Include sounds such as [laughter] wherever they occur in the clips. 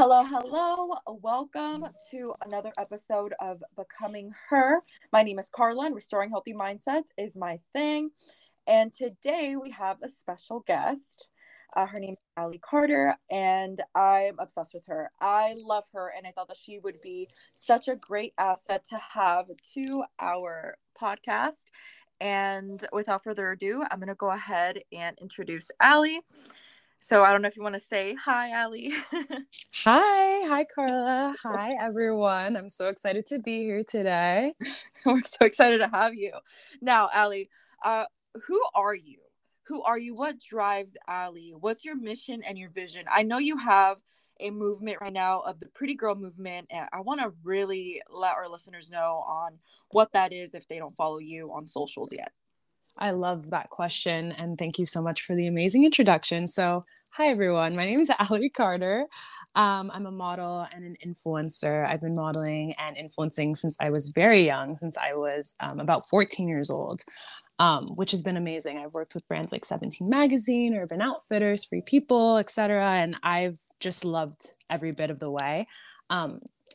Hello, hello. Welcome to another episode of Becoming Her. My name is Karla, and restoring healthy mindsets is my thing. And today we have a special guest. Uh, her name is Alli Carter, and I'm obsessed with her. I love her, and I thought that she would be such a great asset to have to our podcast. And without further ado, I'm going to go ahead and introduce Alli. So I don't know if you want to say hi, Alli. [laughs] hi, hi, Karla. Hi, everyone. I'm so excited to be here today. [laughs] We're so excited to have you. Now, Alli, uh, who are you? Who are you? What drives Alli? What's your mission and your vision? I know you have a movement right now of the pretty girl movement and i want to really let our listeners know on what that is if they don't follow you on socials yet I love that question. And thank you so much for the amazing introduction. So, hi, everyone. My name is [laughs] Alli Carter. Um, I'm a model and an influencer. I've been modeling and influencing since I was very young, since I was um, about 14 years old, um, which has been amazing. I've worked with brands like 17 Magazine, Urban Outfitters, Free People, etc. And I've just loved every bit of the way.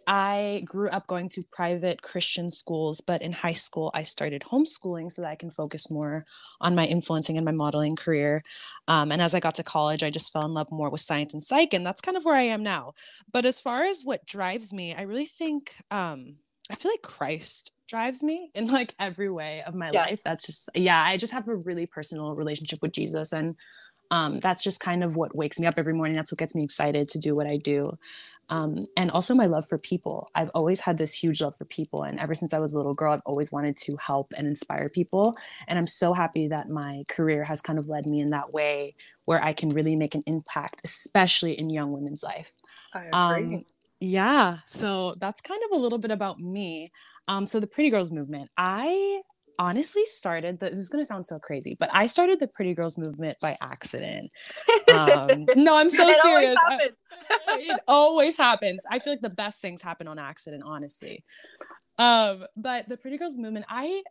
I grew up going to private Christian schools, but in high school, I started homeschooling so that I can focus more on my influencing and my modeling career. Um, and as I got to college, I just fell in love more with science and psych, and that's kind of where I am now. But as far as what drives me, I really think um, I feel like Christ drives me [laughs] in like every way of my yes. life. That's just, yeah, I just have a really personal relationship with Jesus. And um, that's just kind of what wakes me up every morning. That's what gets me excited to do what I do. Um, and also my love for people. I've always had this huge love for people. And ever since I was a little girl, I've always wanted to help and inspire people. And I'm so happy that my career has kind of led me in that way where I can really make an impact, especially in young women's life. I agree. Um, yeah. So that's kind of a little bit about me. Um, so the Pretty Girls movement, I honestly started the, this is going to sound so crazy but i started the pretty girls movement by accident. Um, [laughs] no i'm so it serious always I, it [laughs] always happens. I feel like the best things happen on accident honestly. Um, but the pretty girls movement i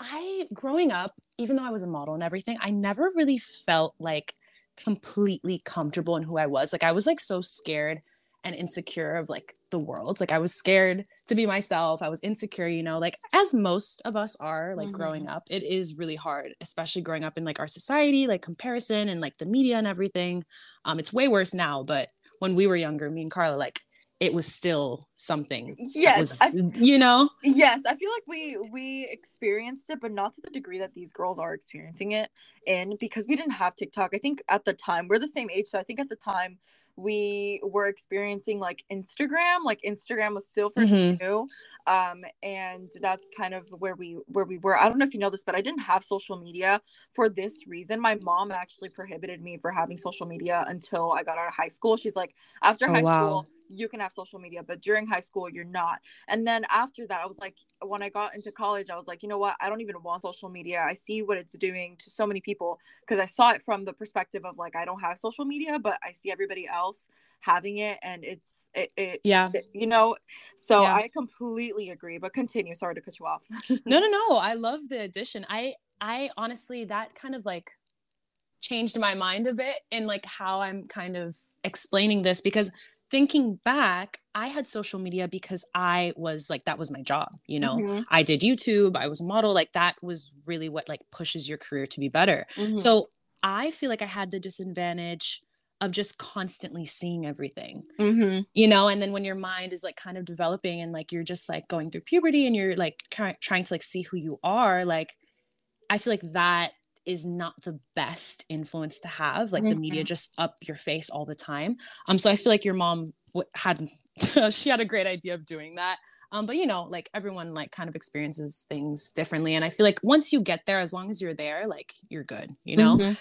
i growing up even though i was a model and everything i never really felt like completely comfortable in who i was. Like i was like so scared and insecure of like the world. Like I was scared to be myself. I was insecure, you know, like as most of us are like mm-hmm. growing up. It is really hard, especially growing up in like our society, like comparison and like the media and everything. Um it's way worse now, but when we were younger, me and Karla like it was still something. Yes, was, I, you know. Yes, I feel like we we experienced it, but not to the degree that these girls are experiencing it in because we didn't have TikTok. I think at the time we're the same age, so I think at the time we were experiencing like Instagram. Like Instagram was still for mm-hmm. new. Um, and that's kind of where we where we were. I don't know if you know this, but I didn't have social media for this reason. My mom actually prohibited me for having social media until I got out of high school. She's like, after oh, high wow. school, you can have social media, but during high school, you're not. And then after that, I was like, when I got into college, I was like, you know what? I don't even want social media. I see what it's doing to so many people because I saw it from the perspective of like, I don't have social media, but I see everybody else having it and it's, it, it yeah, it, you know, so yeah. I completely agree, but continue. Sorry to cut you off. [laughs] no, no, no. I love the addition. I, I honestly, that kind of like changed my mind a bit in like how I'm kind of explaining this because thinking back, I had social media because I was like, that was my job. You know, mm-hmm. I did YouTube, I was a model. Like, that was really what like pushes your career to be better. Mm-hmm. So I feel like I had the disadvantage of just constantly seeing everything, mm-hmm. you know, and then when your mind is like kind of developing and like you're just like going through puberty and you're like trying to like see who you are, like, I feel like that is not the best influence to have like mm-hmm. the media mm-hmm. just up your face all the time um so i feel like your mom had [laughs] she had a great idea of doing that um but you know like everyone like kind of experiences things differently and i feel like once you get there as long as you're there like you're good you know mm-hmm.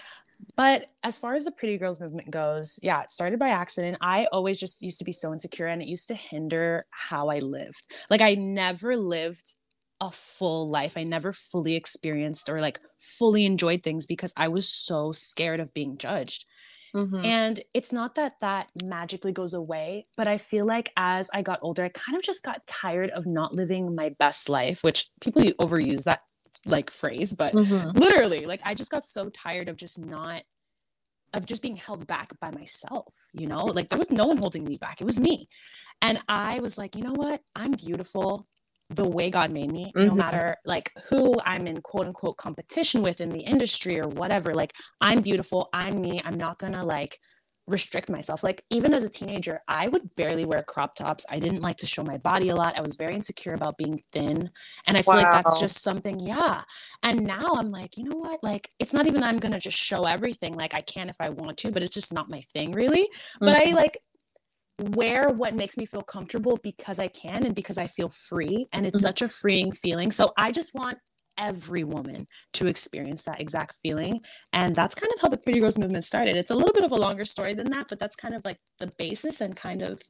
But as far as the pretty girls movement goes, yeah, it started by accident. I always just used to be so insecure and it used to hinder how I lived. Like I never lived a full life. I never fully experienced or like fully enjoyed things because I was so scared of being judged. Mm-hmm. And it's not that that magically goes away, but I feel like as I got older, I kind of just got tired of not living my best life, which people overuse that like phrase, but mm-hmm. literally, like I just got so tired of just not of just being held back by myself, you know? Like there was no one holding me back. It was me. And I was like, you know what? I'm beautiful the way God made me, mm-hmm. no matter like who I'm in quote unquote competition with in the industry or whatever. Like I'm beautiful, I'm me. I'm not gonna like restrict myself. Like even as a teenager, I would barely wear crop tops. I didn't like to show my body a lot. I was very insecure about being thin. And I feel wow. like that's just something, yeah. And now I'm like, you know what? Like it's not even I'm to just show everything like I can if I want to, but it's just not my thing really. Mm-hmm. But I mm-hmm. like wear what makes me feel comfortable because I can and because I feel free and it's mm-hmm. such a freeing feeling. So I just want every woman to experience that exact feeling. And that's kind of how the Pretty Girls movement started. It's a little bit of a longer story than that, but that's kind of like the basis and kind of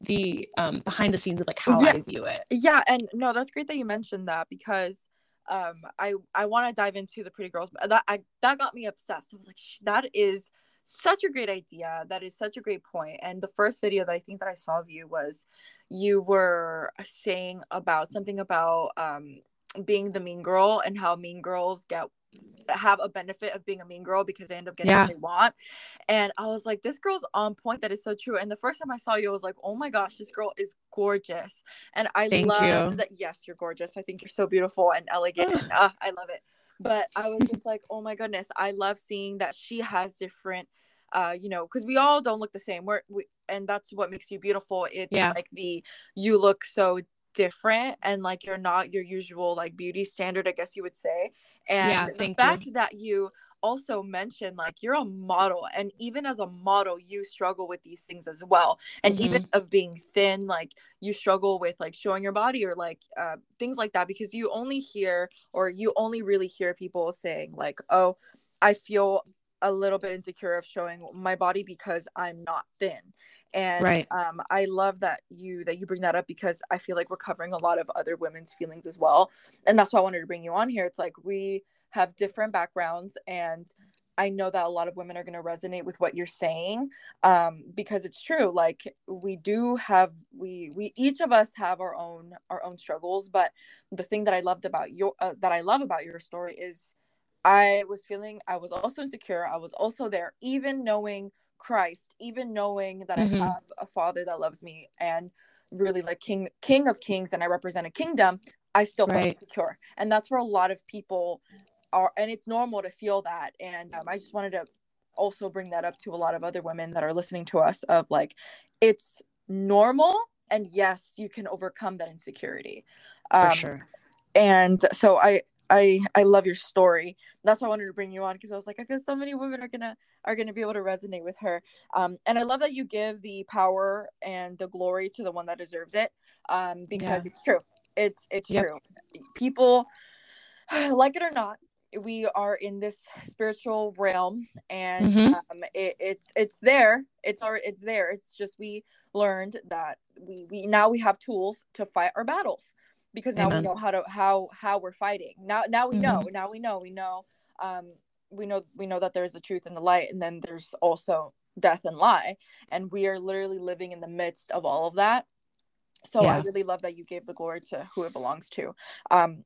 the um, behind the scenes of like how yeah. I view it. Yeah, and no, that's great that you mentioned that because um, I I want to dive into the Pretty Girls. That I that got me obsessed. I was like, that is such a great idea. That is such a great point. And the first video that I think that I saw of you was you were saying about something about um being the mean girl and how mean girls get have a benefit of being a mean girl because they end up getting yeah. what they want. And I was like, this girl's on point. That is so true. And the first time I saw you, I was like, oh my gosh, this girl is gorgeous. And I Thank love you. that. Yes, you're gorgeous. I think you're so beautiful and elegant. [sighs] uh, I love it. But I was just like, oh my goodness, I love seeing that she has different uh you know because we all don't look the same we're we, and that's what makes you beautiful it's yeah. like the you look so different and like you're not your usual like beauty standard i guess you would say and yeah, the fact you. that you also mentioned like you're a model and even as a model you struggle with these things as well and mm-hmm. even of being thin like you struggle with like showing your body or like uh, things like that because you only hear or you only really hear people saying like oh i feel a little bit insecure of showing my body because i'm not thin and right. um, i love that you that you bring that up because i feel like we're covering a lot of other women's feelings as well and that's why i wanted to bring you on here it's like we have different backgrounds and i know that a lot of women are going to resonate with what you're saying um, because it's true like we do have we we each of us have our own our own struggles but the thing that i loved about your uh, that i love about your story is I was feeling I was also insecure. I was also there, even knowing Christ, even knowing that mm-hmm. I have a father that loves me and really like king king of kings and I represent a kingdom, I still felt right. insecure. And that's where a lot of people are and it's normal to feel that. And um, I just wanted to also bring that up to a lot of other women that are listening to us of like it's normal and yes, you can overcome that insecurity. Um, For sure. And so I I I love your story. That's why I wanted to bring you on because I was like, I feel so many women are gonna are gonna be able to resonate with her. Um, and I love that you give the power and the glory to the one that deserves it. Um, because yeah. it's true. It's it's yep. true. People, [sighs] like it or not, we are in this spiritual realm, and mm-hmm. um, it, it's it's there. It's our it's there. It's just we learned that we we now we have tools to fight our battles because now Amen. we know how to how how we're fighting now now we mm-hmm. know now we know we know um we know we know that there's the truth and the light and then there's also death and lie and we are literally living in the midst of all of that so yeah. i really love that you gave the glory to who it belongs to um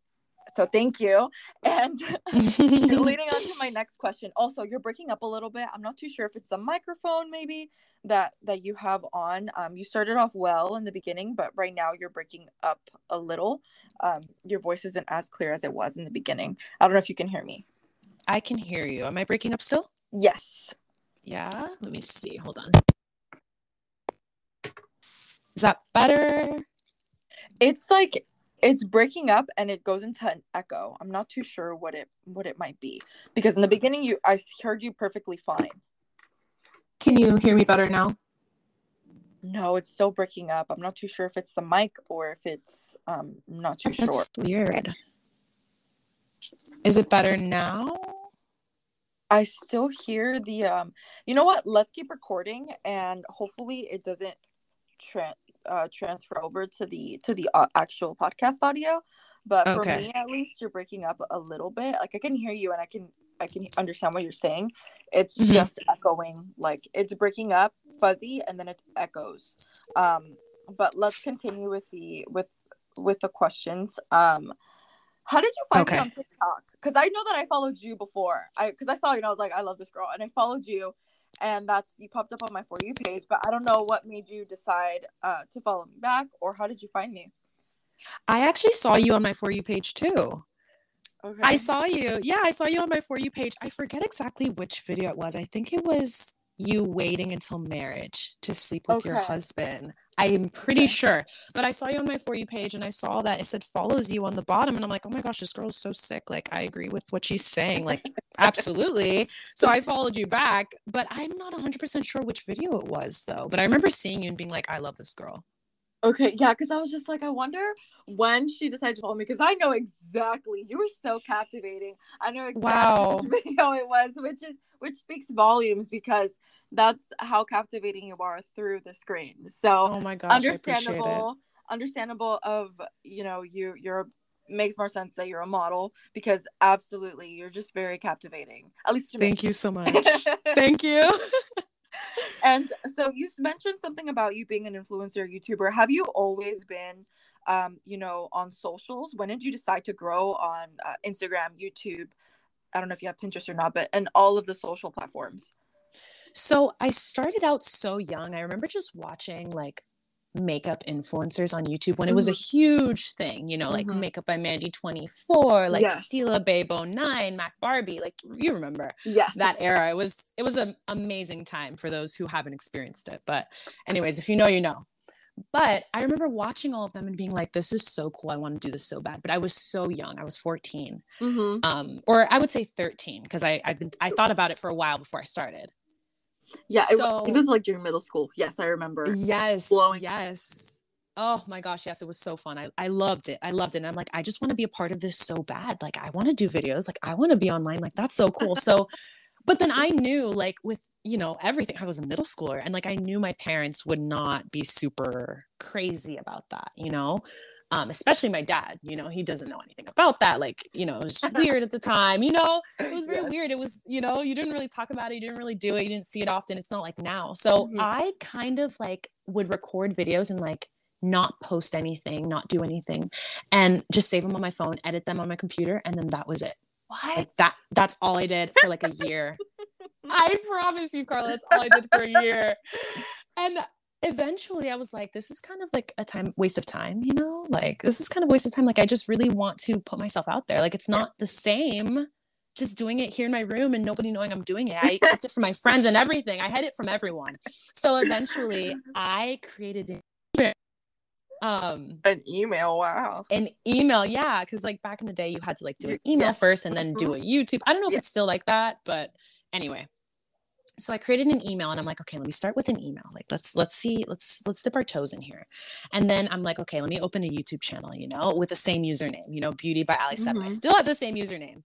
so thank you. And [laughs] leading on to my [laughs] next question also you're breaking up a little bit. I'm not too sure if it's the microphone maybe that that you have on. Um, you started off well in the beginning but right now you're breaking up a little. Um, your voice isn't as clear as it was in the beginning. I don't know if you can hear me. I can hear you. Am i breaking up still? Yes. Yeah let me see. Hold on. Is that better? It's like it's breaking up and it goes into an echo. I'm not too sure what it what it might be because in the beginning you i heard you perfectly fine. Can you hear me better now? No it's still breaking up. I'm not too sure if it's the mic or if it's um I'm not too That's sure. weird. Is it better now? I still hear the um you know what? Let's keep recording and hopefully it doesn't tra- uh, transfer over to the to the uh, actual podcast audio. But okay. for me at least you're breaking up a little bit. Like i can hear you and i can i can understand what you're saying. It's mm-hmm. just echoing. Like it's breaking up fuzzy and then it echoes. Um but let's continue with the with with the questions. Um how did you find okay. me on tiktok? Because i know that i followed you before. I because i saw you and i was like i love this girl. And i followed you and that's you popped up on my for you page. But I don't know what made you decide uh, to follow me back, or how did you find me? I actually saw you on my for you page too. Okay. I saw you. Yeah, I saw you on my for you page. I forget exactly which video it was. I think it was you waiting until marriage to sleep with your husband. I am pretty sure. But I saw you on my for you page and I saw that it said follows you on the bottom. And I'm like, oh my gosh, this girl is so sick. Like, I agree with what she's saying. Like, absolutely. So I followed you back, but I'm not 100% sure which video it was though. But I remember seeing you and being like, I love this girl. Okay, yeah, because I was just like, I wonder when she decided to follow me because I know exactly. You were so captivating. I know exactly Wow. which video it was, which is which speaks volumes because that's how captivating you are through the screen. So Oh my gosh. I appreciate it. understandable, understandable of you know you you're makes more sense that you're a model because absolutely you're just very captivating. At least to me. Thank you so much. [laughs] Thank you. [laughs] and so you mentioned something about you being an influencer YouTuber. Have you always been, um, you know, on socials? When did you decide to grow on uh, Instagram, YouTube? I don't know if you have Pinterest or not, but and all of the social platforms. So I started out so young. I remember just watching like makeup influencers on YouTube when it was a huge thing, you know, like Mhm. makeup by Mandy 24, like Yes. Stila Babe 09, Mac Barbie, like you remember Yes. that era. It was it was an amazing time for those who haven't experienced it. But anyways, if you know, you know. But I remember watching all of them and being like, this is so cool. I want to do this so bad. But I was so young. I was 14. hmm Um, or I would say 13, because I I've been I thought about it for a while before I started. Yeah. It, it was like during middle school. Yes, I remember. Yes. blowing- Yes. Oh my gosh, yes, it was so fun. I, I loved it. I loved it. And I'm like, I just want to be a part of this so bad. Like, I want to do videos. Like, I want to be online. Like, that's so cool. So, but then I knew, like, with, you know, everything, I was a middle schooler and like, I knew my parents would not be super crazy about that, you know? Um, especially my dad, you know, he doesn't know anything about that. Like, you know, it was [laughs] weird at the time, you know, it was very weird. It was, you know, you didn't really talk about it. You didn't really do it. You didn't see it often. It's not like now. So Mhm. I kind of like would record videos and like not post anything, not do anything, and just save them on my phone, edit them on my computer, and then that was it. What? Like that, that's all I did for like a year. [laughs] I promise you, Karla, that's all I did for a year. [laughs] And eventually I was like, this is kind of like a time waste of time, you know? Like this is kind of waste of time. Like I just really want to put myself out there. Like it's not the same just doing it here in my room and nobody knowing I'm doing it. I kept [laughs] it from my friends and everything. I hid it from everyone. So eventually I created an email. Um An email. Wow. an email, yeah, because like back in the day you had to like do an email yes. first and then do a YouTube. I don't know if Yeah. it's still like that, but anyway. So I created an email and I'm like, okay, let me start with an email. Like let's let's see, let's let's dip our toes in here. And then I'm like, okay, let me open a YouTube channel, you know, with the same username, you know, Beauty by Alli 7 I Mhm. still have the same username.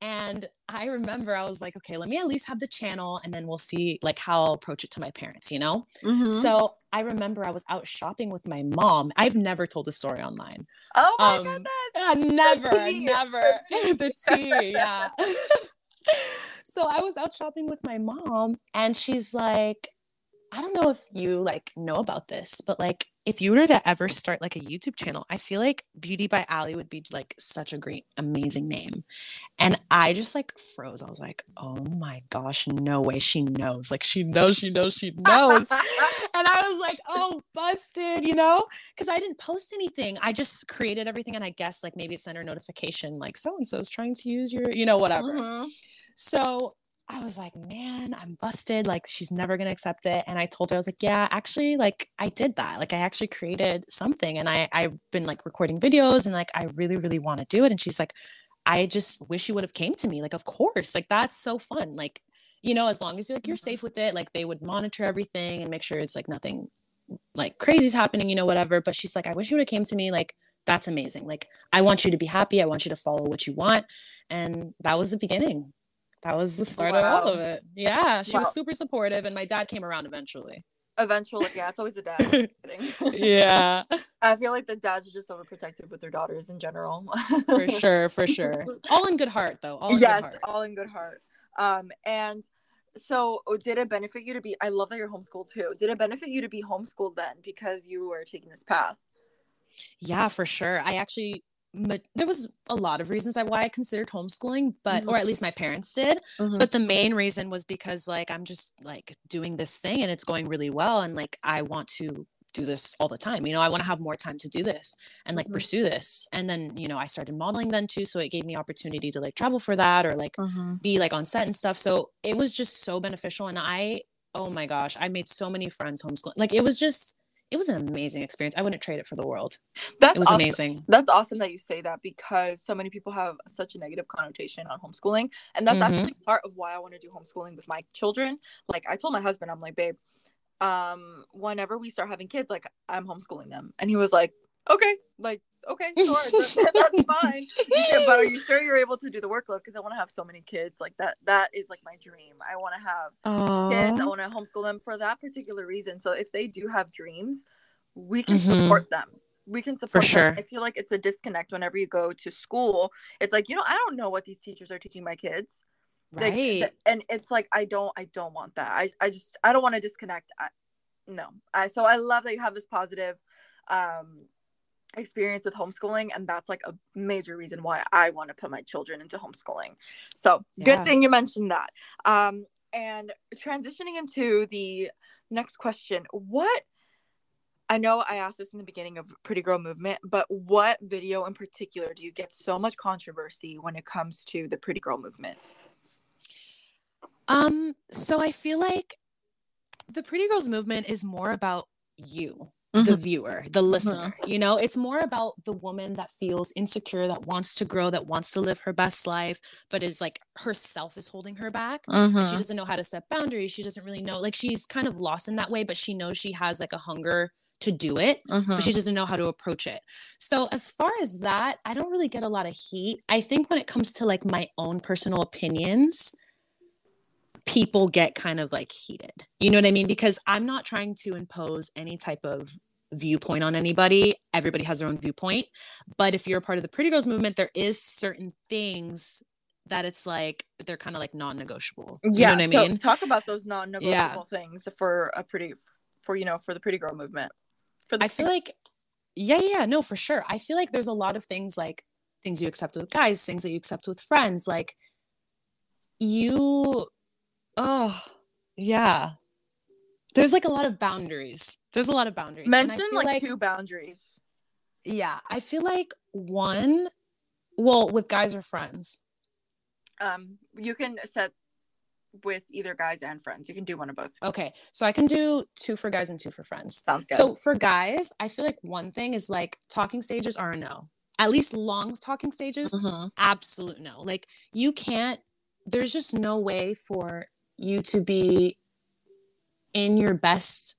And I remember I was like, okay, let me at least have the channel and then we'll see like how I'll approach it to my parents, you know? Mhm. So I remember I was out shopping with my mom. I've never told the story online. oh my um, goodness. Uh, never, never. the [laughs] tea, yeah. [laughs] [laughs] so I was out shopping with my mom, and she's like, I don't know if you like know about this, but like if you were to ever start like a YouTube channel, I feel like Beauty by Alli would be like such a great, amazing name. And I just like froze. I was like, oh my gosh, no way. She knows. Like she knows, she knows, she knows. [laughs] and I was like, oh, busted, you know? Because I didn't post anything. I just created everything. And I guess like maybe it sent her notification, like so and so is trying to use your, you know, whatever. Mhm. So I was like, man, I'm busted. Like, she's never going to accept it. And I told her, I was like, yeah, actually, like, I did that. Like, I actually created something and I, I've been like recording videos and like, I really, really want to do it. And she's like, I just wish you would have came to me. Like, of course, like, that's so fun. Like, you know, as long as you're like, you're Mhm. safe with it, like, they would monitor everything and make sure it's like nothing like crazy's happening, you know, whatever. But she's like, I wish you would have came to me. Like, that's amazing. Like, I want you to be happy. I want you to follow what you want. And that was the beginning. That was the start of all of it. Yeah, she Wow. was super supportive, and my dad came around eventually. Eventually, yeah, it's always the dad. [laughs] Yeah, [laughs] I feel like the dads are just overprotective with their daughters in general. for sure, for sure. [laughs] All in good heart, though. All in yes, good heart. all in good heart. Um, and so oh, did it benefit you to be? I love that you're homeschooled too. Did it benefit you to be homeschooled then because you were taking this path? Yeah, for sure. I actually but there was a lot of reasons why I considered homeschooling, but Mhm. or at least my parents did. Mhm. But the main reason was because like I'm just like doing this thing and it's going really well and like I want to do this all the time. You know, I want to have more time to do this and like Mhm. pursue this. And then, you know, I started modeling then too, so it gave me opportunity to like travel for that or like Mhm. be like on set and stuff. So it was just so beneficial and I oh my gosh, I made so many friends homeschooling. Like it was just it was an amazing experience. I wouldn't trade it for the world. That's It was awesome. amazing. That's awesome that you say that because so many people have such a negative connotation on homeschooling. And that's Mhm. actually part of why I want to do homeschooling with my children. Like I told my husband, I'm like, babe, um, whenever we start having kids, like I'm homeschooling them. And he was like, Okay, like, okay, [laughs] sure, that- that's fine. Said, but are you sure you're able to do the workload? Because I want to have so many kids. Like that that is like my dream. I want to have kids. I want to homeschool them for that particular reason. So if they do have dreams, we can Mhm. support them. We can support them. sure. I feel like it's a disconnect whenever you go to school. It's like, you know, I don't know what these teachers are teaching my kids. Right. th- and it's like I don't I don't want that. I, I just I don't want to disconnect. I, no. I so I love that you have this positive um experience with homeschooling and that's like a major reason why I want to put my children into homeschooling. So Yeah. good thing you mentioned that. Um and transitioning into the next question, what I know I asked this in the beginning of Pretty Girl Movement, but what video in particular do you get so much controversy when it comes to the Pretty Girl Movement? Um, so I feel like the Pretty Girls movement is more about you, the mm-hmm. viewer, the listener. Uh-huh. You know, it's more about the woman that feels insecure, that wants to grow, that wants to live her best life, but is like herself is holding her back. And she mm-hmm. doesn't know how to set boundaries. She doesn't really know, like, she's kind of lost in that way, but she knows she has like a hunger to do it, but mm-hmm. she doesn't know how to approach it. So, as far as that, I don't really get a lot of heat. I think when it comes to like my own personal opinions, people get kind of like heated. You know what I mean? Because I'm not trying to impose any type of viewpoint on anybody. Everybody has their own viewpoint. But if you're a part of the Pretty Girls movement, there is certain things that it's like they're kind of like non-negotiable. You yeah, know what I so mean? talk about those non-negotiable Yeah. things for a pretty for you know for the Pretty Girl Movement. For the I feel like, yeah, yeah, yeah, no, for sure. I feel like there's a lot of things like things you accept with guys, things that you accept with friends. Like you, oh, yeah. There's like a lot of boundaries. There's a lot of boundaries. Mention feel like, two boundaries. yeah, I feel like one, well, with guys or friends. Um, you can set with either guys and friends. You can do one of both. Okay, so I can do two for guys and two for friends. Sounds good. So for guys, I feel like one thing is like talking stages are a no. At least long talking stages, Mhm. absolute no. Like you can't there's just no way for you to be in your best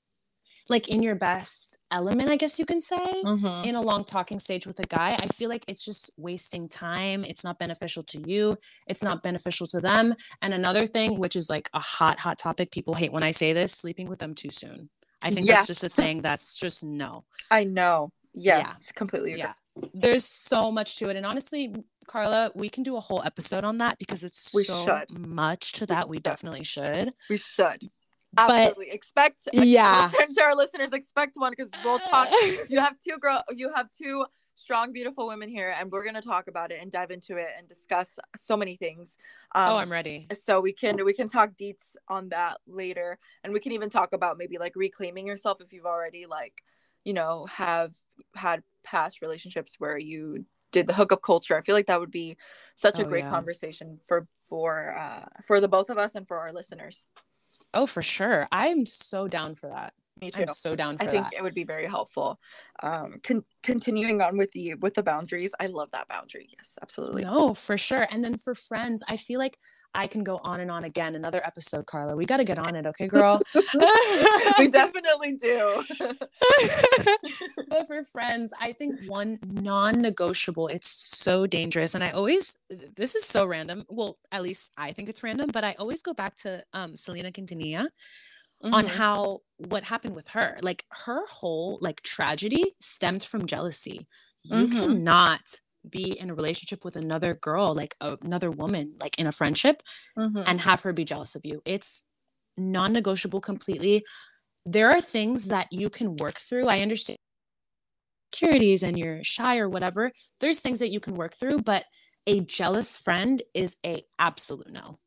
like in your best element, I guess you can say, Mhm. in a long talking stage with a guy. I feel like it's just wasting time. It's not beneficial to you. It's not beneficial to them. And another thing, which is like a hot, hot topic, people hate when I say this, sleeping with them too soon. I think Yeah. that's just a [laughs] thing that's just no. I know. Yes, completely agree. Yeah. There's so much to it. And honestly, Karla, we can do a whole episode on that because it's We so should. much to that. We definitely should. We should. But- Absolutely. expect [laughs] Yeah. to our listeners expect one because we'll talk [laughs] you have two girl you have two strong beautiful women here and we're going to talk about it and dive into it and discuss so many things um, oh, I'm ready. so we can we can talk deets on that later and we can even talk about maybe like reclaiming yourself if you've already like you know have had past relationships where you did the hookup culture i feel like that would be such a Oh, great yeah. conversation for for uh for the both of us and for our listeners Oh, for sure. I'm so down for that. me too I'm so down for that. I think that. it would be very helpful. Um, con- continuing on with the with the boundaries, I love that boundary. Yes, absolutely. No, for sure. And then for friends, I feel like I can go on and on again. Another episode, Karla. We got to get on it, okay, girl? [laughs] we definitely do. [laughs] but for friends, I think one non negotiable, it's so dangerous. And I always, this is so random. Well, at least I think it's random, but I always go back to um, Selena Quintanilla on Mhm. how what happened with her. Like her whole like tragedy stemmed from jealousy. You Mhm. cannot be in a relationship with another girl, like a- another woman, like in a friendship, Mhm. and have her be jealous of you. It's non-negotiable completely. There are things that you can work through. I understand insecurities and you're shy or whatever, there's things that you can work through, but a jealous friend is a absolute no.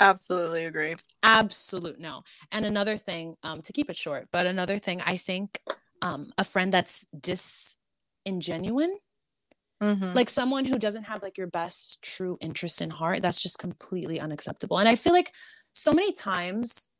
Absolutely agree. Absolute no. And another thing, um, to keep it short, but another thing, I think um, a friend that's disingenuine, mm-hmm. like someone who doesn't have like your best true interest in heart, that's just completely unacceptable. And I feel like so many times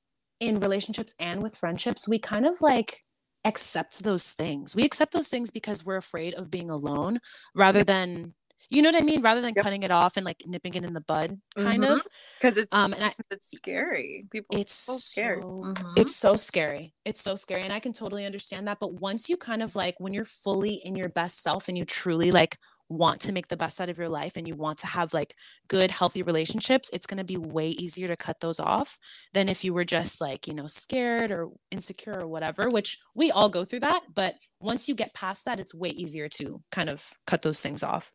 in relationships and with friendships, we kind of like accept those things. We accept those things because we're afraid of being alone rather than you know what I mean? Rather than yep. cutting it off and like nipping it in the bud, kind mm-hmm. of. Because it's um and I, it's scary. People it's so scared. So, mm-hmm. It's so scary. It's so scary. And I can totally understand that. But once you kind of like when you're fully in your best self and you truly like want to make the best out of your life and you want to have like good healthy relationships it's going to be way easier to cut those off than if you were just like you know scared or insecure or whatever which we all go through that but once you get past that it's way easier to kind of cut those things off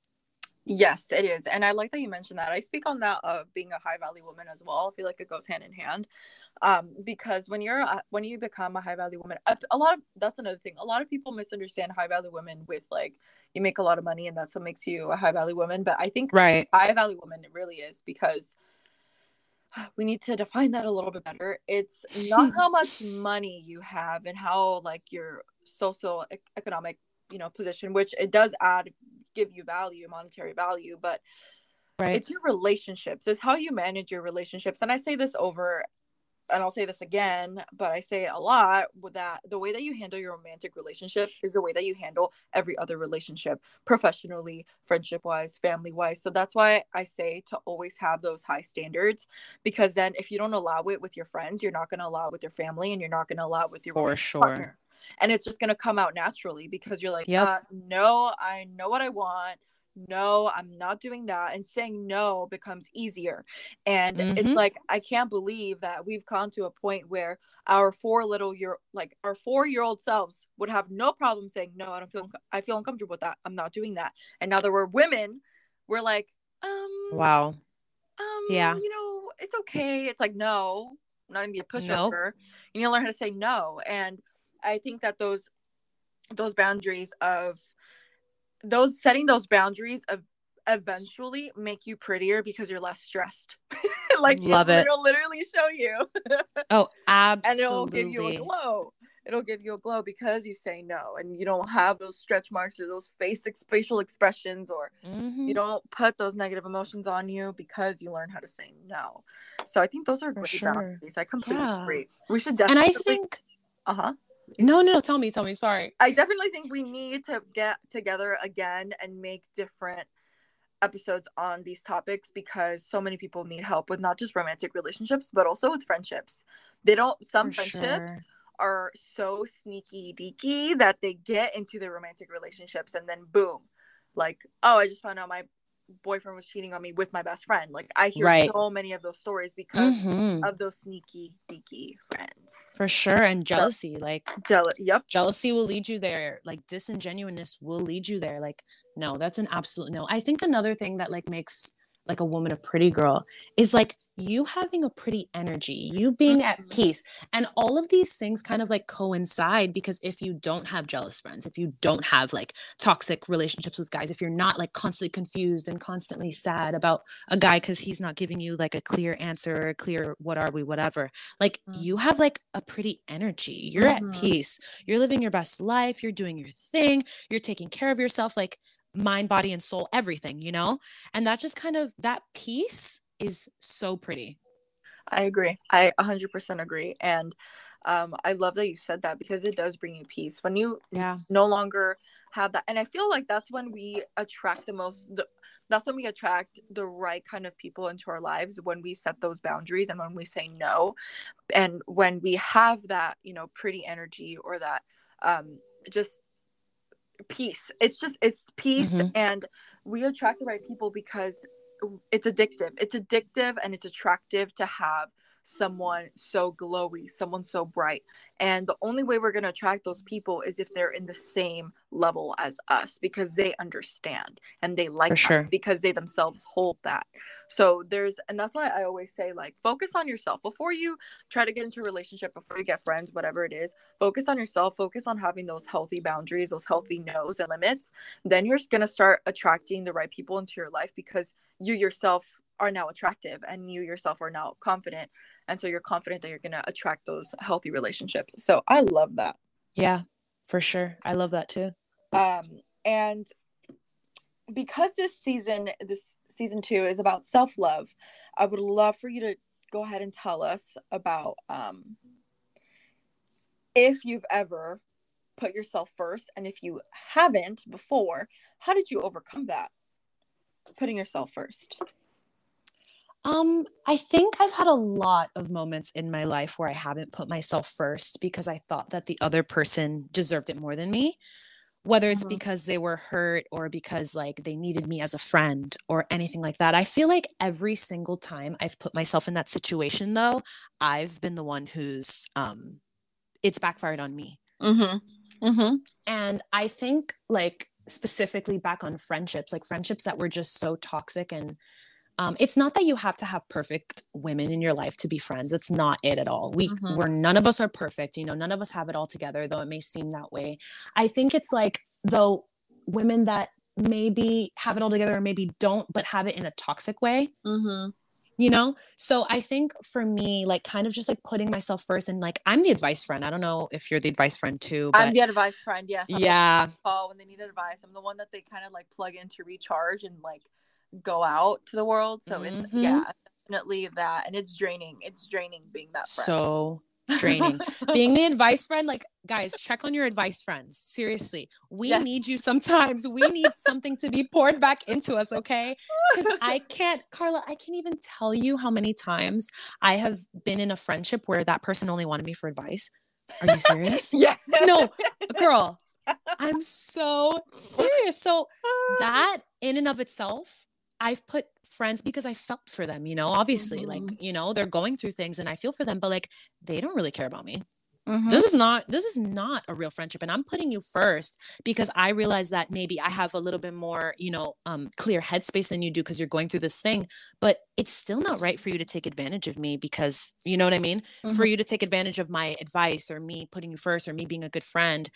Yes, it is. And I like that you mentioned that. I speak on that of being a high value woman as well. I feel like it goes hand in hand. Um, because when you're a, when you become a high value woman, a, a, lot of that's another thing. A lot of people misunderstand high value women with like you make a lot of money and that's what makes you a high value woman. But I think right high value woman it really is because [sighs] we need to define that a little bit better. It's not [laughs] how much money you have and how like your social economic you know position which it does add give you value, monetary value, but right. it's your relationships. It's how you manage your relationships. And I say this over and I'll say this again, but I say it a lot with that the way that you handle your romantic relationships is the way that you handle every other relationship, professionally, friendship wise, family wise. So that's why I say to always have those high standards because then if you don't allow it with your friends, you're not going to allow it with your family and you're not going to allow it with your For sure. partner and it's just going to come out naturally because you're like yep. Uh, no i know what i want. No i'm not doing that. And saying no becomes easier. And mm-hmm. it's like i can't believe that we've come to a point where our four little year like our four year old selves would have no problem saying no i don't feel i feel uncomfortable with that. I'm not doing that. And now that we're women we're like um wow. Um yeah you know it's okay. It's like no i'm not gonna be a pushover. Nope. you need to learn how to say no. And I think that those those boundaries of those setting those boundaries of eventually make you prettier because you're less stressed. [laughs] like love it. It'll literally show you. [laughs] oh, absolutely. And it'll give you a glow. It'll give you a glow because you say no and you don't have those stretch marks or those face ex- facial expressions or mm-hmm. you don't put those negative emotions on you because you learn how to say no. So I think those are For great sure. boundaries. I completely yeah. agree. We should definitely And I think uh-huh no, no, tell me, tell me. Sorry. I definitely think we need to get together again and make different episodes on these topics because so many people need help with not just romantic relationships but also with friendships. They don't some For friendships sure. are so sneaky deaky that they get into the romantic relationships and then boom. Like, oh, I just found out my boyfriend was cheating on me with my best friend. Like I hear right. so many of those stories because mm-hmm. of those sneaky, deaky friends. For sure. And jealousy. So, like jealous yep. Jealousy will lead you there. Like disingenuousness will lead you there. Like, no, that's an absolute no. I think another thing that like makes like a woman a pretty girl is like you having a pretty energy, you being mm-hmm. at peace. And all of these things kind of like coincide because if you don't have jealous friends, if you don't have like toxic relationships with guys, if you're not like constantly confused and constantly sad about a guy because he's not giving you like a clear answer or a clear what are we, whatever, like mm-hmm. you have like a pretty energy. You're mm-hmm. at peace. You're living your best life. You're doing your thing. You're taking care of yourself. Like, mind body and soul everything you know and that just kind of that peace is so pretty. I agree. I 100% agree. And um, I love that you said that because it does bring you peace when you yeah. no longer have that. And I feel like that's when we attract the most, the, that's when we attract the right kind of people into our lives when we set those boundaries and when we say no. And when we have that, you know, pretty energy or that um, just peace. It's just, it's peace. Mm-hmm. And we attract the right people because it's addictive. It's addictive and it's attractive to have someone so glowy, someone so bright. And the only way we're going to attract those people is if they're in the same level as us because they understand and they like sure. because they themselves hold that. So there's and that's why I always say like focus on yourself before you try to get into a relationship, before you get friends, whatever it is. Focus on yourself, focus on having those healthy boundaries, those healthy no's and limits. Then you're going to start attracting the right people into your life because you yourself are now attractive and you yourself are now confident and so you're confident that you're going to attract those healthy relationships so i love that Yeah, for sure. I love that too. um and because this season this season two is about self-love i would love for you to go ahead and tell us about um if you've ever put yourself first and if you haven't before how did you overcome that putting yourself first Um, I think I've had a lot of moments in my life where I haven't put myself first because I thought that the other person deserved it more than me. Whether it's Mhm. because they were hurt or because like they needed me as a friend or anything like that. I feel like every single time I've put myself in that situation though, I've been the one who's um it's backfired on me. mm-hmm mm-hmm And I think like specifically back on friendships, like friendships that were just so toxic and um, it's not that you have to have perfect women in your life to be friends. It's not it at all. We Mhm. we're none of us are perfect. You know, none of us have it all together, though it may seem that way. I think it's like though women that maybe have it all together or maybe don't, but have it in a toxic way mm-hmm you know so i think for me like kind of just like putting myself first and like i'm the advice friend i don't know if you're the advice friend too but i'm the advice friend yes I'm yeah they when they need advice i'm the one that they kind of like plug in to recharge and like go out to the world so it's Mhm. yeah definitely that and it's draining it's draining being that friend. So draining. [laughs] Being the advice friend like guys check on your advice friends seriously. We Yes. need you sometimes. We need something to be poured back into us okay? Because i [laughs] can't karla i can't even tell you how many times i have been in a friendship where that person only wanted me for advice. Are you serious? [laughs] Yeah. No girl i'm so serious. So that in and of itself i've put friends because i felt for them you know obviously like Mhm. you know they're going through things and i feel for them but like they don't really care about me Mhm. this is not this is not a real friendship and i'm putting you first because i realize that maybe i have a little bit more you know um clear headspace than you do because you're going through this thing but it's still not right for you to take advantage of me because you know what i mean for Mhm. you to take advantage of my advice or me putting you first or me being a good friend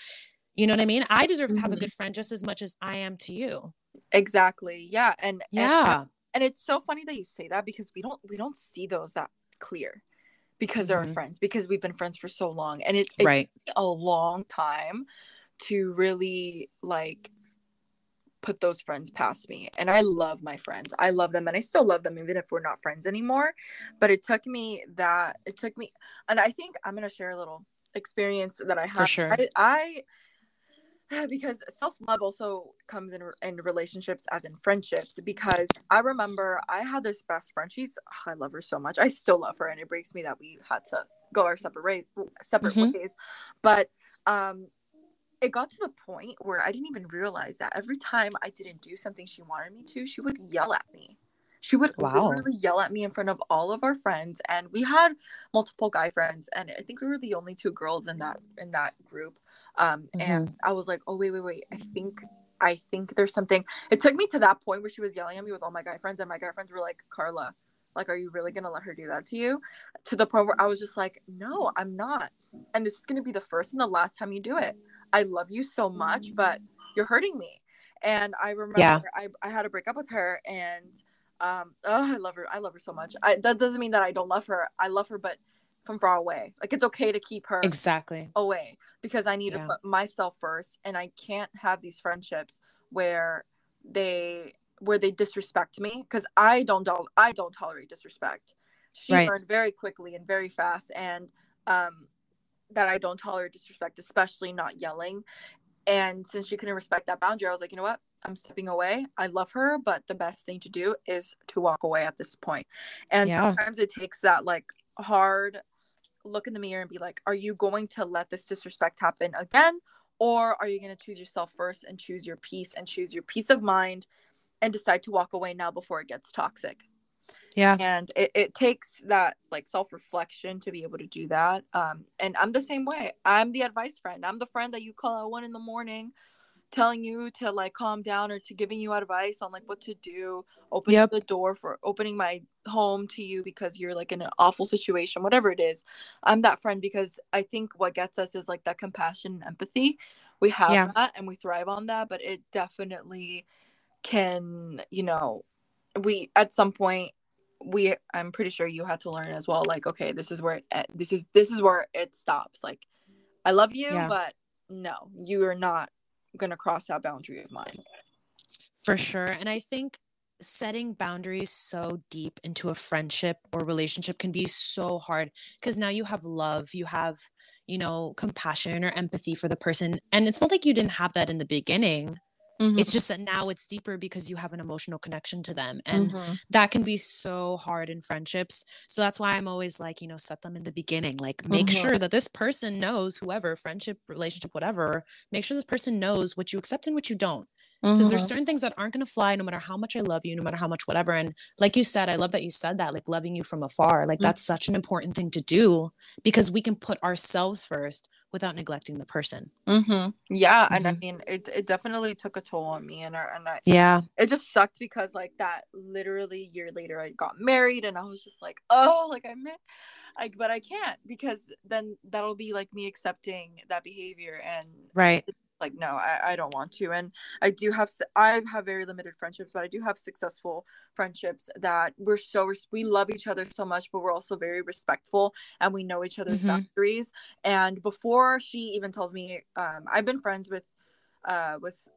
you know what i mean i deserve to have a Mhm. good friend just as much as i am to you exactly yeah and and yeah and it's so funny that you say that because we don't we don't see those that clear because they're our Mhm. friends because we've been friends for so long and it, it right a long time to really like put those friends past me and i love my friends i love them and i still love them even if we're not friends anymore but it took me that it took me and i think i'm going to share a little experience that i have sure. i, I [laughs] because self-love also comes in in relationships as in friendships because i remember i had this best friend she's i love her so much i still love her and it breaks me that we had to go our separate ways separate Mhm. ways but um it got to the point where i didn't even realize that every time i didn't do something she wanted me to she would yell at me she would Wow. literally yell at me in front of all of our friends and we had multiple guy friends and i think we were the only two girls in that in that group um and i was like oh wait wait wait i think i think there's something it took me to that point where she was yelling at me with all my guy friends and my guy friends were like karla like are you really gonna let her do that to you to the point where i was just like no i'm not and this is gonna be the first and the last time you do it i love you so much but you're hurting me and i remember Yeah. I, I had to break up with her and um oh, i love her i love her so much I, that doesn't mean that i don't love her i love her but from far away like it's okay to keep her exactly away because I need Yeah. to put myself first and I can't have these friendships where they where they disrespect me because I don't I don't tolerate disrespect. She Right. learned very quickly and very fast and um that I don't tolerate disrespect, especially not yelling. And since she couldn't respect that boundary, I was like, you know what? I'm stepping away. I love her, but the best thing to do is to walk away at this point. And Yeah. sometimes it takes that like hard look in the mirror and be like, are you going to let this disrespect happen again? Or are you going to choose yourself first and choose your peace and choose your peace of mind and decide to walk away now before it gets toxic? Yeah. And it, it takes that like self reflection to be able to do that. Um, and I'm the same way. I'm the advice friend. I'm the friend that you call at one in the morning telling you to like calm down or to giving you advice on like what to do opening yep. the door for opening my home to you because you're like in an awful situation whatever it is i'm that friend because i think what gets us is like that compassion and empathy we have yeah. that and we thrive on that but it definitely can you know we at some point we i'm pretty sure you had to learn as well like okay this is where it eh, this is this is where it stops like i love you yeah. but no you are not going to cross that boundary of mine. For sure. And I think setting boundaries so deep into a friendship or relationship can be so hard because now you have love, you have, you know, compassion or empathy for the person. And it's not like you didn't have that in the beginning. Mm-hmm. It's just that now it's deeper because you have an emotional connection to them. And mm-hmm. that can be so hard in friendships. So that's why I'm always like, you know, set them in the beginning. Like, make mm-hmm. sure that this person knows, whoever, friendship, relationship, whatever, make sure this person knows what you accept and what you don't. Because mm-hmm. there's certain things that aren't going to fly no matter how much I love you, no matter how much whatever. And like you said, I love that you said that, like loving you from afar. Like, mm. that's such an important thing to do because we can put ourselves first without neglecting the person. Mm-hmm. Yeah, mm-hmm. and I mm-hmm. mean, it it definitely took a toll on me, and I, and I, yeah, it just sucked because like that literally year later I got married, and I was just like, oh, like I met, like, but I can't because then that'll be like me accepting that behavior, and right, like no I, I don't want to and i do have i have very limited friendships but i do have successful friendships that we're so we love each other so much but we're also very respectful and we know each other's mm-hmm. boundaries and before she even tells me um, i've been friends with uh with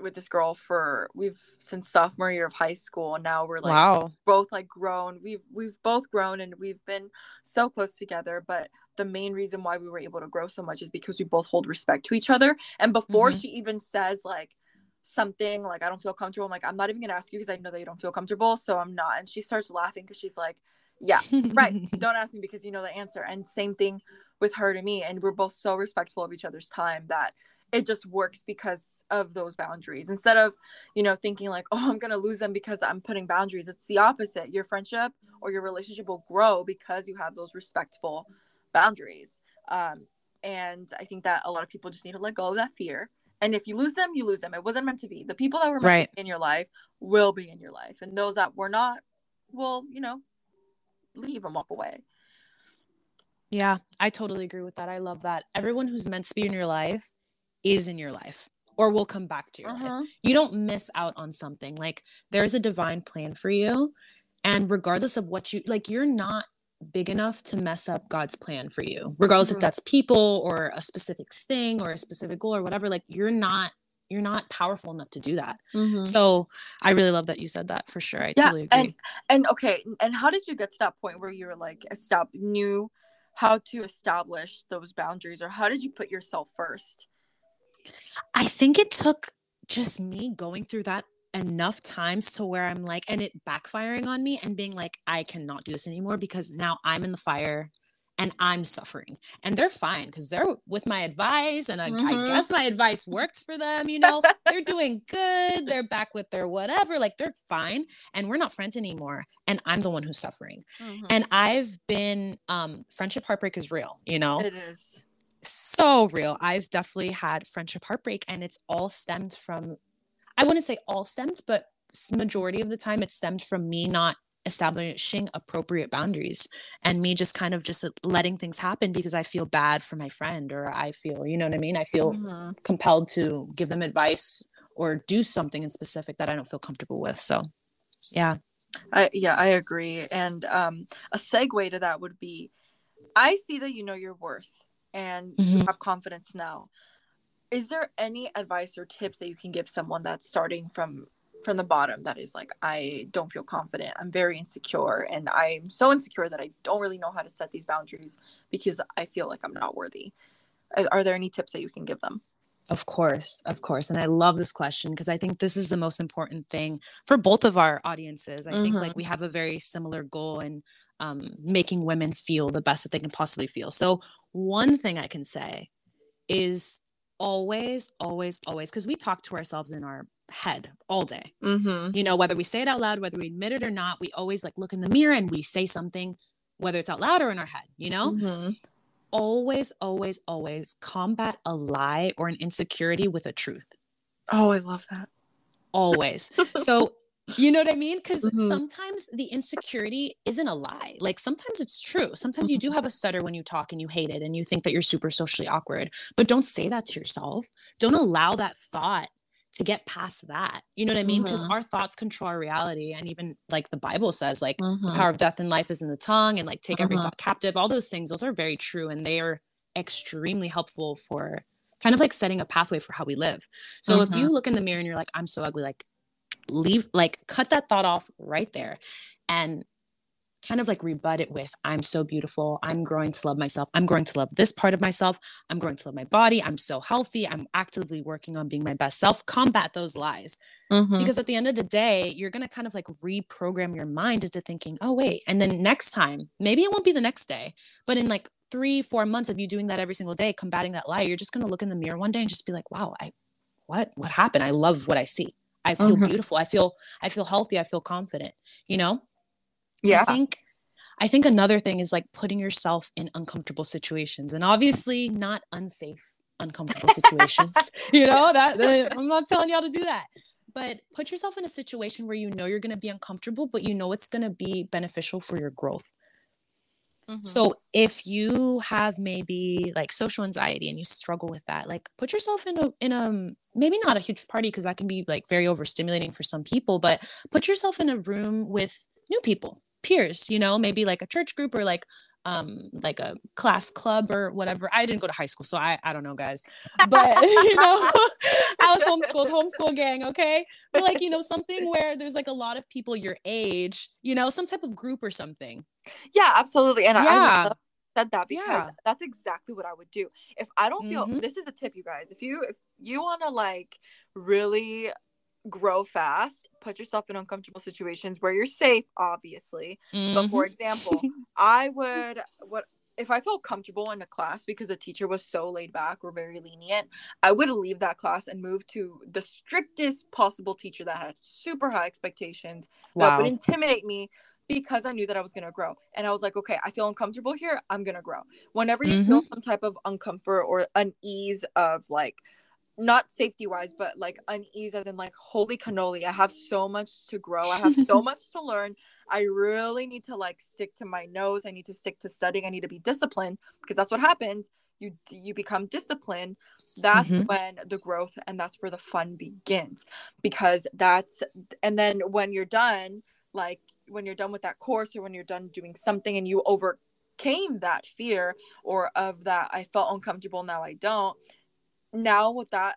with this girl for we've since sophomore year of high school and now we're like wow. both like grown we've we've both grown and we've been so close together but the main reason why we were able to grow so much is because we both hold respect to each other and before mm-hmm. she even says like something like i don't feel comfortable i'm like i'm not even gonna ask you because i know that you don't feel comfortable so i'm not and she starts laughing because she's like yeah right [laughs] don't ask me because you know the answer and same thing with her to me and we're both so respectful of each other's time that it just works because of those boundaries. Instead of you know thinking like oh i'm gonna lose them because i'm putting boundaries it's the opposite. Your friendship or your relationship will grow because you have those respectful boundaries. Um, and i think that a lot of people just need to let go of that fear. And if you lose them you lose them. It wasn't meant to be. The people that were right. in your life will be in your life. And those that were not will you know leave and walk away. Yeah, I totally agree with that. I love that. Everyone who's meant to be in your life is in your life or will come back to your uh-huh. life. You don't miss out on something. Like there's a divine plan for you. And regardless of what you like, you're not big enough to mess up God's plan for you, regardless mm-hmm. if that's people or a specific thing or a specific goal or whatever. Like you're not you're not powerful enough to do that. Mm-hmm. So I really love that you said that for sure. I yeah, totally agree. And and okay, and how did you get to that point where you were like stop knew how to establish those boundaries or how did you put yourself first? I think it took just me going through that enough times to where I'm like, and it backfiring on me and being like, I cannot do this anymore because now I'm in the fire and I'm suffering. And they're fine because they're with my advice. And I, mm-hmm. I, guess my advice worked for them. You know, [laughs] they're doing good. They're back with their whatever. Like they're fine. And we're not friends anymore. And I'm the one who's suffering. Mm-hmm. And I've been, um, friendship heartbreak is real, you know? It is so real. I've definitely had friendship heartbreak, and it's all stemmed from, I wouldn't say all stemmed, but majority of the time it stemmed from me not establishing appropriate boundaries and me just kind of just letting things happen because I feel bad for my friend or I feel, you know what I mean? I feel mm-hmm. compelled to give them advice or do something in specific that I don't feel comfortable with. So, yeah. I yeah, I agree. And um a segue to that would be I see that you know your worth and mm-hmm. you have confidence now is there any advice or tips that you can give someone that's starting from from the bottom that is like i don't feel confident i'm very insecure and i'm so insecure that i don't really know how to set these boundaries because i feel like i'm not worthy are there any tips that you can give them of course of course and i love this question because i think this is the most important thing for both of our audiences i mm-hmm. think like mm-hmm. we have a very similar goal in um, making women feel the best that they can possibly feel so one thing I can say is always, always, always, because we talk to ourselves in our head all day. Mm-hmm. You know, whether we say it out loud, whether we admit it or not, we always like look in the mirror and we say something, whether it's out loud or in our head, you know? Mm-hmm. Always, always, always combat a lie or an insecurity with a truth. Oh, I love that. Always. [laughs] so, you know what I mean? Because Mhm. sometimes the insecurity isn't a lie. Like sometimes it's true. Sometimes you do have a stutter when you talk and you hate it and you think that you're super socially awkward, but don't say that to yourself. Don't allow that thought to get past that. You know what I mean? Because Mhm. our thoughts control our reality. And even like the Bible says, like the Mhm. power of death and life is in the tongue and like take every Mhm. thought captive. All those things, those are very true. And they are extremely helpful for kind of like setting a pathway for how we live. So if you look in the mirror and you're like, I'm so ugly, like leave, like cut that thought off right there and kind of like rebut it with, I'm so beautiful. I'm growing to love myself. I'm growing to love this part of myself. I'm growing to love my body. I'm so healthy. I'm actively working on being my best self. Combat those lies Mhm. because at the end of the day you're going to kind of like reprogram your mind into thinking oh wait and then next time maybe it won't be the next day but in like three four months of you doing that every single day combating that lie you're just going to look in the mirror one day and just be like wow i what what happened i love what i see i feel Mhm. beautiful i feel i feel healthy i feel confident you know yeah. I think I think another thing is like putting yourself in uncomfortable situations and obviously not unsafe uncomfortable situations. [laughs] you know that, that- I'm not telling y'all to do that. But put yourself in a situation where you know you're going to be uncomfortable but you know it's going to be beneficial for your growth. Mhm. So if you have maybe like social anxiety and you struggle with that, like put yourself in a in a maybe not a huge party because that can be like very overstimulating for some people, but put yourself in a room with new people, peers, you know, maybe like a church group or like um like a class club or whatever. I didn't go to high school, so I I don't know guys. [laughs] But [laughs] you know, [laughs] I was homeschooled, homeschool gang, okay? But like, you know, something where there's like a lot of people your age, you know, some type of group or something. Yeah, absolutely. And I- I said that because Yeah. that's exactly what I would do. If I don't feel Mhm. this is a tip, you guys. If you if you want to like really grow fast, put yourself in uncomfortable situations where you're safe, obviously. But for Mhm. example, [laughs] I would what if I felt comfortable in a class because the teacher was so laid back or very lenient, I would leave that class and move to the strictest possible teacher that had super high expectations that would intimidate me because I knew that I was gonna grow. And I was like, okay, I feel uncomfortable here. I'm gonna grow. Whenever you feel some type of uncomfort or unease of like not safety wise, but like unease as in like holy cannoli, I have so much to grow. I have so [laughs] much to learn. I really need to like stick to my nose. I need to stick to studying. I need to be disciplined because that's what happens. You you become disciplined. That's Mhm. when the growth and that's where the fun begins because that's and then when you're done like when you're done with that course or when you're done doing something and you overcame that fear or of that I felt uncomfortable now I don't now what that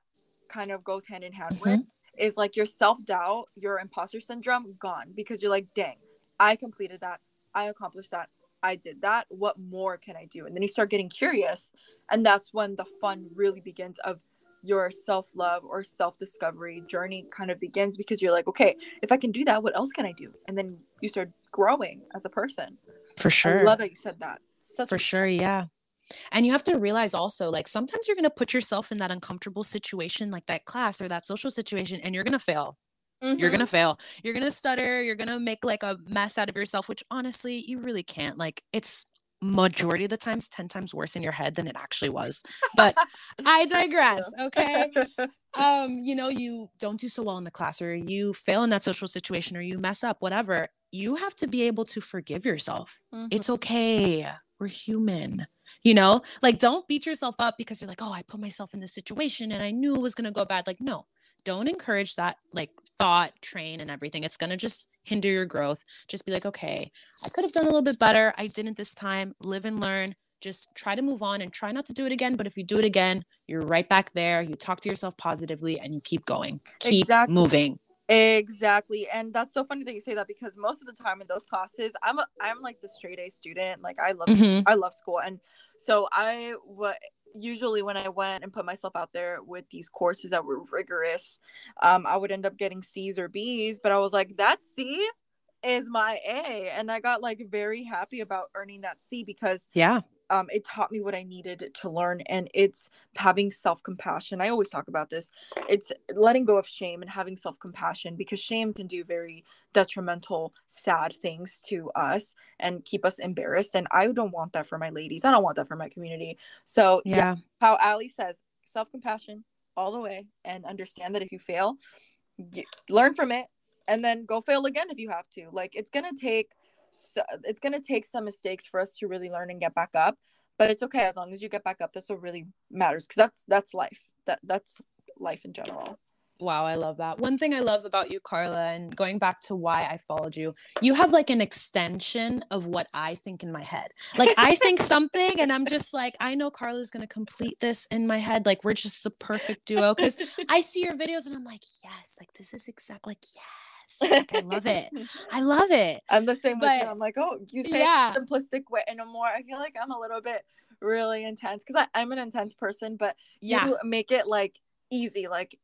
kind of goes hand in hand with mm-hmm. is like your self-doubt your imposter syndrome gone. Because you're like dang I completed that. I accomplished that. I did that. What more can I do? And then you start getting curious and that's when the fun really begins of your self-love or self-discovery journey kind of begins because you're like okay if i can do that what else can i do? And then you start growing as a person. For sure. i love that you said that. Such For a- sure, yeah. And you have to realize also, like, sometimes you're going to put yourself in that uncomfortable situation, like that class or that social situation, and you're going to fail. You're Mhm. going to fail. You're going to stutter. You're going to make like a mess out of yourself, which honestly, you really can't. Like, it's majority of the times 10 times worse in your head than it actually was. But [laughs] I digress. Okay. [laughs] um you know you don't do so well in the class or you fail in that social situation or you mess up whatever you have to be able to forgive yourself Mhm. it's okay we're human you know? Like don't beat yourself up because you're like oh i put myself in this situation and i knew it was going to go bad. Like no don't encourage that like thought train and everything. It's going to just hinder your growth. Just be like okay i could have done a little bit better. I didn't this time. Live and learn. Just try to move on and try not to do it again. But if you do it again you're right back there. You talk to yourself positively and you keep going. Keep Exactly. moving exactly and that's so funny that you say that because most of the time in those classes i'm a, i'm like the straight a student like i love Mhm. I love school. And so I what usually when I went and put myself out there with these courses that were rigorous, um, I would end up getting C's or B's, but I was like, that C is my A. And I got like very happy about earning that C because yeah um, it taught me what I needed to learn, and it's having self compassion. I always talk about this. It's letting go of shame and having self compassion because shame can do very detrimental, sad things to us and keep us embarrassed. And I don't want that for my ladies. I don't want that for my community. So yeah, yeah how Alli says, self compassion all the way, and understand that if you fail, learn from it, and then go fail again if you have to. Like it's gonna take so it's going to take some mistakes for us to really learn and get back up but it's okay as long as you get back up that's what really matters because that's that's life that that's life in general Wow, I love that. One thing I love about you, Karla, and going back to why I followed you, you have like an extension of what I think in my head. Like I think [laughs] something, and I'm just like, I know Karla's gonna complete this in my head. Like we're just a perfect duo. Cause I see your videos and I'm like, yes, like this is exact like yes like, I love it. [laughs] I love it. I'm the same but, I'm like, oh, you say yeah. simplistic way and more. I feel like I'm a little bit really intense because I'm an intense person, but yeah. you make it like easy, like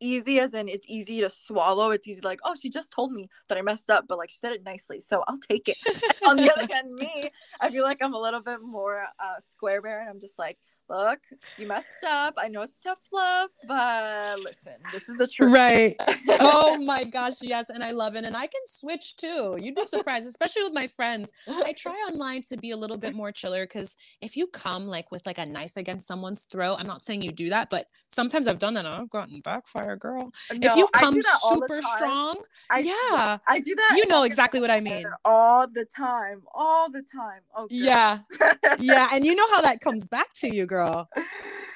easy as in it's easy to swallow. It's easy like, oh, she just told me that I messed up, but like she said it nicely, so I'll take it. [laughs] On the other hand, me, I feel like I'm a little bit more uh, square bear, and I'm just like, look, you messed up. I know it's tough love, but listen, this is the truth. Right. [laughs] oh my gosh, yes. And I love it. And I can switch too. You'd be surprised, especially with my friends. I try online to be a little bit more chiller because if you come like with like a knife against someone's throat, I'm not saying you do that, but sometimes I've done that and I've gotten backfire, girl. No, if you come super strong, I, yeah. I do that. You know exactly what I mean. All the time. All the time. Oh, yeah. [laughs] yeah. And you know how that comes back to you, girl girl.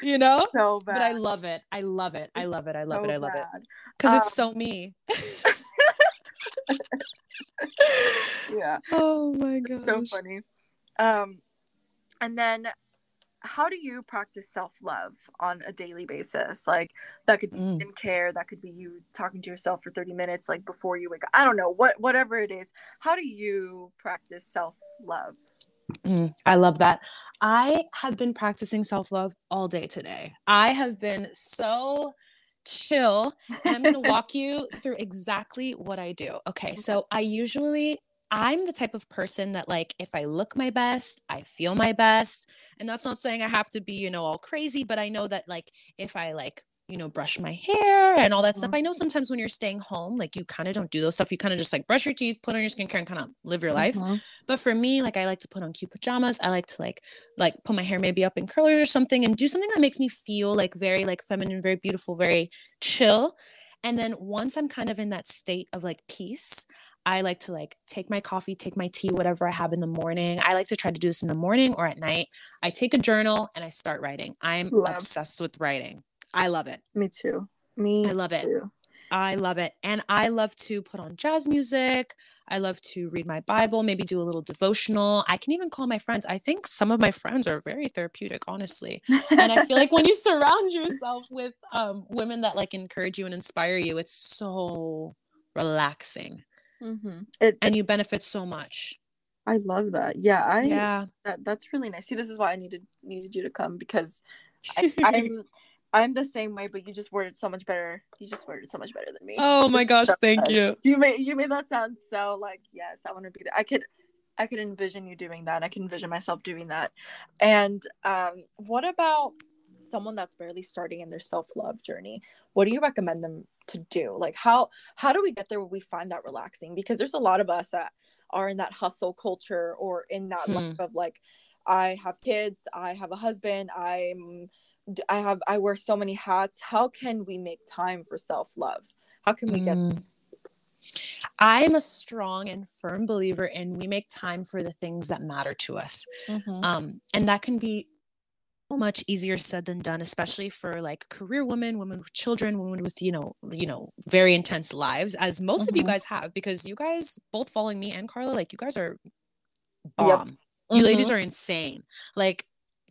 You know? So bad. But I love it. I love it. I love it. I love so it. I love bad. it. Because um, [laughs] [laughs] it's so me. yeah. Oh my god. So funny. Um and then how do you practice self-love on a daily basis like that could be mm. skincare that could be you talking to yourself for 30 minutes like before you wake up i don't know what whatever it is how do you practice self-love Mm, I love that. I have been practicing self love all day today. I have been so chill. And I'm going to walk [laughs] you through exactly what I do. Okay. So I usually, I'm the type of person that, like, if I look my best, I feel my best. And that's not saying I have to be, you know, all crazy, but I know that, like, if I, like, you know, brush my hair and all that stuff. Mm-hmm. I know sometimes when you're staying home, like you kind of don't do those stuff. You kind of just like brush your teeth, put on your skincare, and kind of live your life. Mm-hmm. But for me, like I like to put on cute pajamas. I like to like like put my hair maybe up in curlers or something and do something that makes me feel like very like feminine, very beautiful, very chill. And then once I'm kind of in that state of like peace, I like to like take my coffee, take my tea, whatever I have in the morning. I like to try to do this in the morning or at night. I take a journal and I start writing. I'm Love. obsessed with writing. I love it. Me too. Me. I love it. Too. I love it. And I love to put on jazz music. I love to read my Bible, maybe do a little devotional. I can even call my friends. I think some of my friends are very therapeutic, honestly. And I feel like when you surround yourself with um, women that like encourage you and inspire you, it's so relaxing. Mm-hmm. It, and you benefit so much. I love that. Yeah, I yeah. That that's really nice. See, this is why I needed needed you to come because [laughs] I, I'm I'm the same way, but you just worded so much better. You just worded so much better than me. Oh my gosh, so [laughs] thank you. You made you made that sound so like yes, I want to be there. I could I could envision you doing that. I can envision myself doing that. And um, what about someone that's barely starting in their self-love journey? What do you recommend them to do? Like how how do we get there where we find that relaxing? Because there's a lot of us that are in that hustle culture or in that hmm. life of like I have kids, I have a husband, I'm I have I wear so many hats. How can we make time for self-love? How can we get mm. I'm a strong and firm believer in we make time for the things that matter to us. Mm-hmm. Um, and that can be much easier said than done, especially for like career women, women with children, women with, you know, you know, very intense lives, as most mm-hmm. of you mm-hmm. guys have, because you guys both following me and Karla, like you guys are bomb. Yep. You mm-hmm. ladies are insane. Like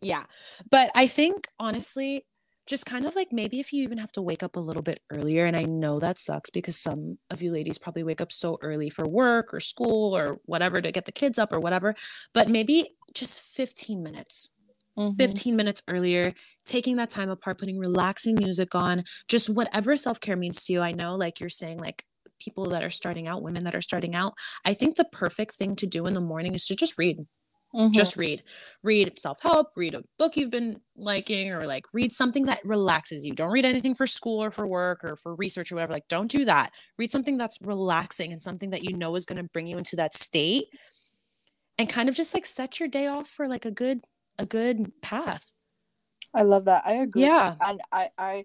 yeah. But I think honestly, just kind of like maybe if you even have to wake up a little bit earlier, and I know that sucks because some of you ladies probably wake up so early for work or school or whatever to get the kids up or whatever, but maybe just 15 minutes. Mm-hmm. 15 minutes earlier, taking that time apart, putting relaxing music on, just whatever self care means to you. I know, like you're saying, like people that are starting out, women that are starting out, I think the perfect thing to do in the morning is to just read Mm-hmm. Just read. Read self help, read a book you've been liking, or like read something that relaxes you. Don't read anything for school or for work or for research or whatever. Like, don't do that. Read something that's relaxing and something that you know is going to bring you into that state and kind of just like set your day off for like a good a good path. I love that. I agree. Yeah. And I I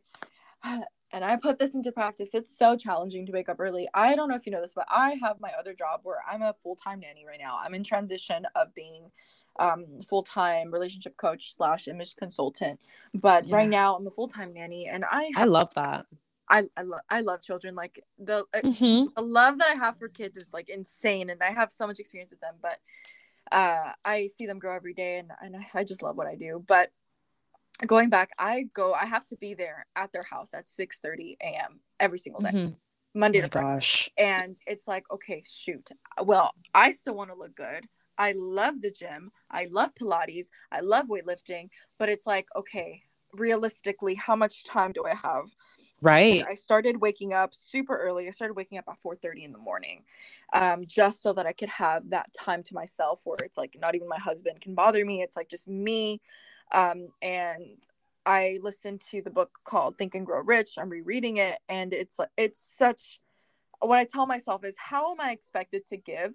[sighs] and I put this into practice. It's so challenging to wake up early. I don't know if you know this, but I have my other job where I'm a full time nanny right now. I'm in transition of being um, full time relationship coach slash image consultant. But yeah. right now, I'm a full time nanny, and I have, I love that. I I, lo- I love children. Like the uh, mm-hmm. the love that I have for kids is like insane, and I have so much experience with them. But uh, I see them grow every day, and and I just love what I do. But going back i go i have to be there at their house at 6 30 a.m every single day mm-hmm. monday oh to friday. gosh. and it's like okay shoot. Well i still want to look good. I love the gym. I love pilates. I love weightlifting. But it's like okay realistically how much time do i have? Right. I started waking up super early. I started waking up at 4 30 in the morning um, just so that i could have that time to myself where it's like not even my husband can bother me. It's like just me um, and I listened to the book called Think and Grow Rich. I'm rereading it, and it's like it's such. What I tell myself is, how am I expected to give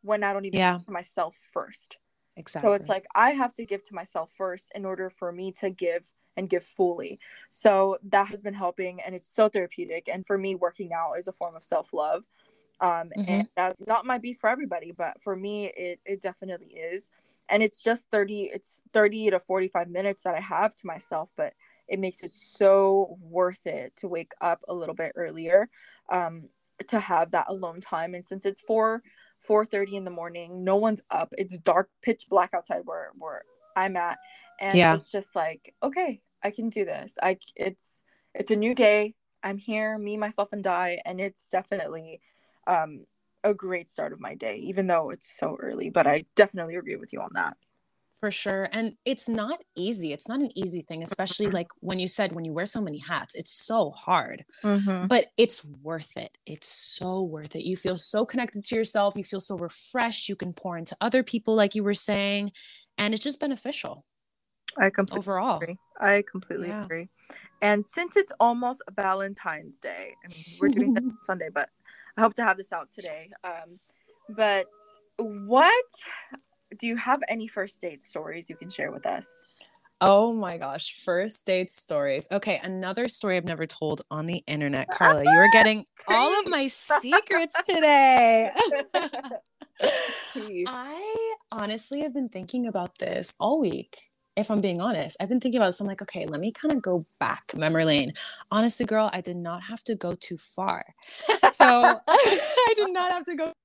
when I don't even yeah. give to myself first? Exactly. So it's like I have to give to myself first in order for me to give and give fully. So that has been helping, and it's so therapeutic. And for me, working out is a form of self love. Um, mm-hmm. and that not might be for everybody, but for me, it it definitely is and it's just 30 it's 30 to 45 minutes that i have to myself but it makes it so worth it to wake up a little bit earlier um, to have that alone time. And since it's 4 4:30 in the morning no one's up. It's dark pitch black outside where where i'm at. And yeah. it's just like okay i can do this. I it's it's a new day. I'm here me myself and die and it's definitely um a great start of my day, even though it's so early. But I definitely agree with you on that. For sure. And it's not easy. It's not an easy thing, especially like when you said when you wear so many hats, it's so hard, mm-hmm. but it's worth it. It's so worth it. You feel so connected to yourself. You feel so refreshed. You can pour into other people, like you were saying, and it's just beneficial. I completely overall. Agree. I completely yeah. agree. And since it's almost Valentine's Day, I mean, we're doing that [laughs] Sunday, but I hope to have this out today. Um, but what do you have any first date stories you can share with us? Oh my gosh, first date stories. Okay, another story I've never told on the internet. Karla, you are getting [laughs] all of my secrets today. [laughs] I honestly have been thinking about this all week if I'm being honest, I've been thinking about this. I'm like, okay, let me kind of go back memory lane. Honestly, girl, I did not have to go too far. So [laughs] I did not have to go. [laughs]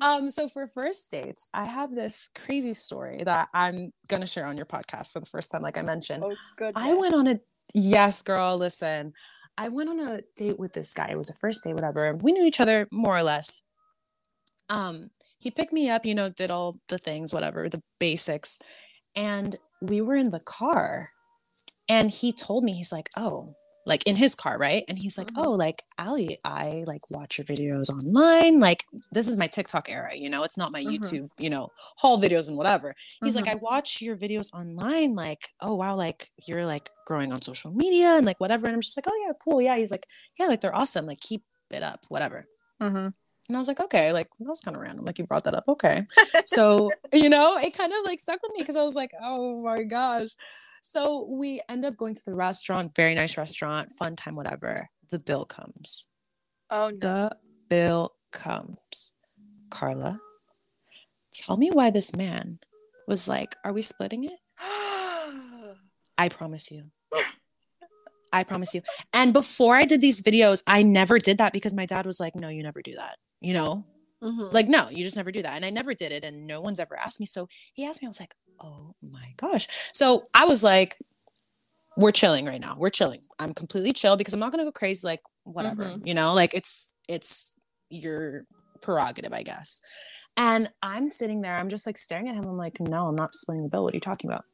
Um, so for first dates, I have this crazy story that I'm gonna share on your podcast for the first time, like I mentioned. Oh, good. I went on a yes, girl. Listen, I went on a date with this guy. It was a first date, whatever. We knew each other more or less. Um, he picked me up, you know, did all the things, whatever, the basics and we were in the car and he told me he's like oh like in his car right and he's like mm-hmm. oh like alli i like watch your videos online like this is my tiktok era you know it's not my mm-hmm. youtube you know haul videos and whatever he's mm-hmm. like i watch your videos online like oh wow like you're like growing on social media and like whatever and i'm just like oh yeah cool yeah he's like yeah like they're awesome like keep it up whatever mm-hmm. And I was like, okay, like that was kind of random. Like you brought that up. Okay. So, [laughs] you know, it kind of like stuck with me because I was like, oh my gosh. So we end up going to the restaurant, very nice restaurant, fun time, whatever. The bill comes. Oh no. The bill comes. Karla, tell me why this man was like, Are we splitting it? [gasps] I promise you. I promise you. And before I did these videos, I never did that because my dad was like, No, you never do that you know? Mm-hmm. like no you just never do that and i never did it and no one's ever asked me so he asked me i was like oh my gosh. So i was like we're chilling right now we're chilling. I'm completely chill because i'm not gonna go crazy like whatever mm-hmm. you know? Like it's it's your prerogative i guess. And i'm sitting there i'm just like staring at him i'm like no i'm not splitting the bill what are you talking about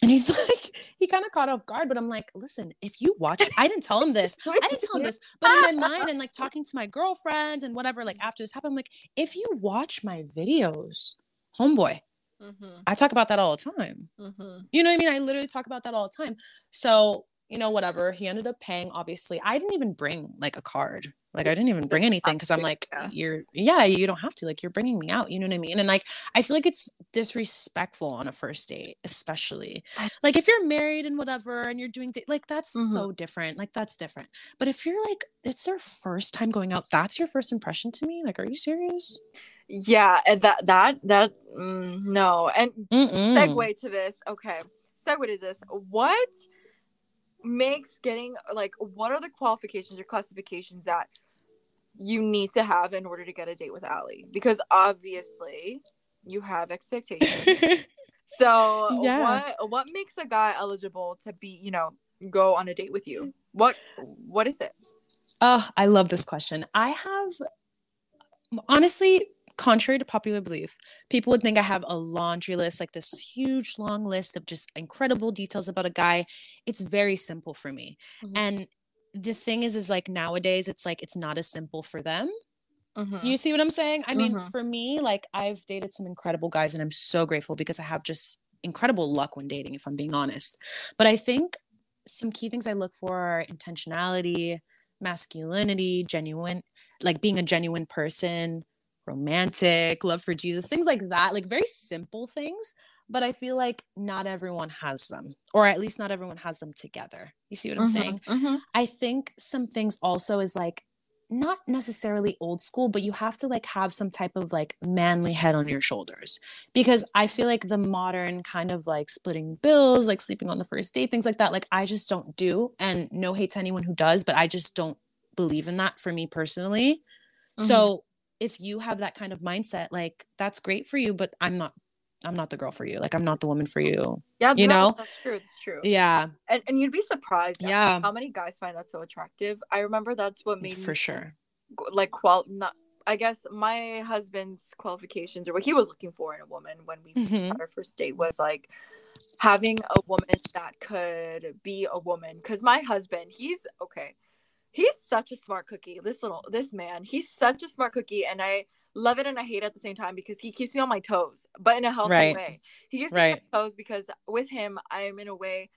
and he's [laughs] like, he kind of caught off guard, but I'm like, listen, if you watch, I didn't tell him this. I didn't tell him this, but in my [laughs] mind and like talking to my girlfriends and whatever, like after this happened, I'm like, if you watch my videos, homeboy. Mm-hmm. I talk about that all the time. Mm-hmm. You know what I mean? I literally talk about that all the time. So, you know, whatever. He ended up paying, obviously. I didn't even bring like a card. Like, I didn't even bring anything because I'm like, Yeah. you're, yeah, you don't have to. Like, you're bringing me out. You know what I mean? And like, I feel like it's disrespectful on a first date, especially. Like, if you're married and whatever and you're doing, da- like, that's Mhm. so different. Like, that's different. But if you're like, it's their first time going out, that's your first impression to me. Like, are you serious? Yeah, and that that that mm, no. And Mm-mm. segue to this. Okay, segue to this. What makes getting like what are the qualifications or classifications that you need to have in order to get a date with Alli? Because obviously you have expectations. [laughs] so Yeah. what what makes a guy eligible to be you know go on a date with you? What what is it? Oh, I love this question. I have honestly, contrary to popular belief, people would think I have a laundry list, like this huge long list of just incredible details about a guy. It's very simple for me. Mhm. And the thing is, is like nowadays, it's like it's not as simple for them. Mhm. You see what I'm saying? I mean, Mhm. for me, like I've dated some incredible guys, and I'm so grateful because I have just incredible luck when dating, if I'm being honest. But I think some key things I look for are intentionality, masculinity, genuine, like being a genuine person, romantic, love for Jesus, things like that, like very simple things. But I feel like not everyone has them, or at least not everyone has them together. You see what I'm Mhm. saying? Mhm. I think some things also is like not necessarily old school, but you have to like have some type of like manly head on your shoulders because I feel like the modern kind of like splitting bills, like sleeping on the first date, things like that, like I just don't do. And no hate to anyone who does, but I just don't believe in that for me personally. Mhm. So if you have that kind of mindset, like that's great for you, but I'm not. I'm not the girl for you. Like I'm not the woman for you. Yeah, You no, know? that's true. It's true. Yeah, And and you'd be surprised. Yeah. How many guys find that so attractive? I remember that's what made for sure. like qual not. I guess my husband's qualifications or what he was looking for in a woman when we Mhm. had our first date was like having a woman that could be a woman. Because my husband, he's okay. He's such a smart cookie. This little this man, he's such a smart cookie, and I love it and I hate it at the same time because he keeps me on my toes, but in a healthy Right. way. He keeps me on my toes because with him, I am in a way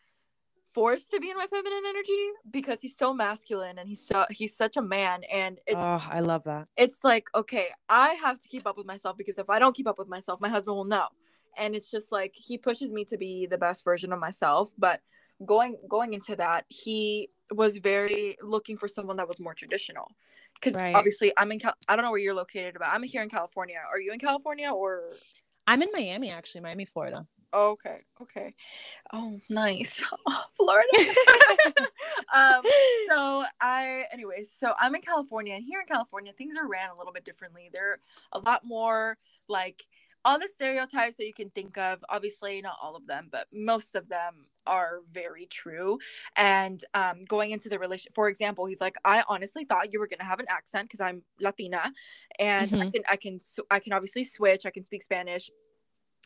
forced to be in my feminine energy because he's so masculine and he's so he's such a man and it's Oh, I love that. it's like okay i have to keep up with myself because if i don't keep up with myself my husband will know and it's just like he pushes me to be the best version of myself but going going into that he was very looking for someone that was more traditional because Right. obviously i'm in Cal- i don't know where you're located but i'm here in california are you in california or I'm in Miami, actually, Miami, Florida. oh, okay okay oh nice oh, [laughs] florida [laughs] um so I, anyways, so I'm in California, and here in California, things are ran a little bit differently. They're a lot more like all the stereotypes that you can think of. Obviously, not all of them, but most of them are very true. And um, going into the relation, for example, he's like, I honestly thought you were gonna have an accent because I'm Latina, and I Mhm. can, I can, I can obviously switch. I can speak Spanish.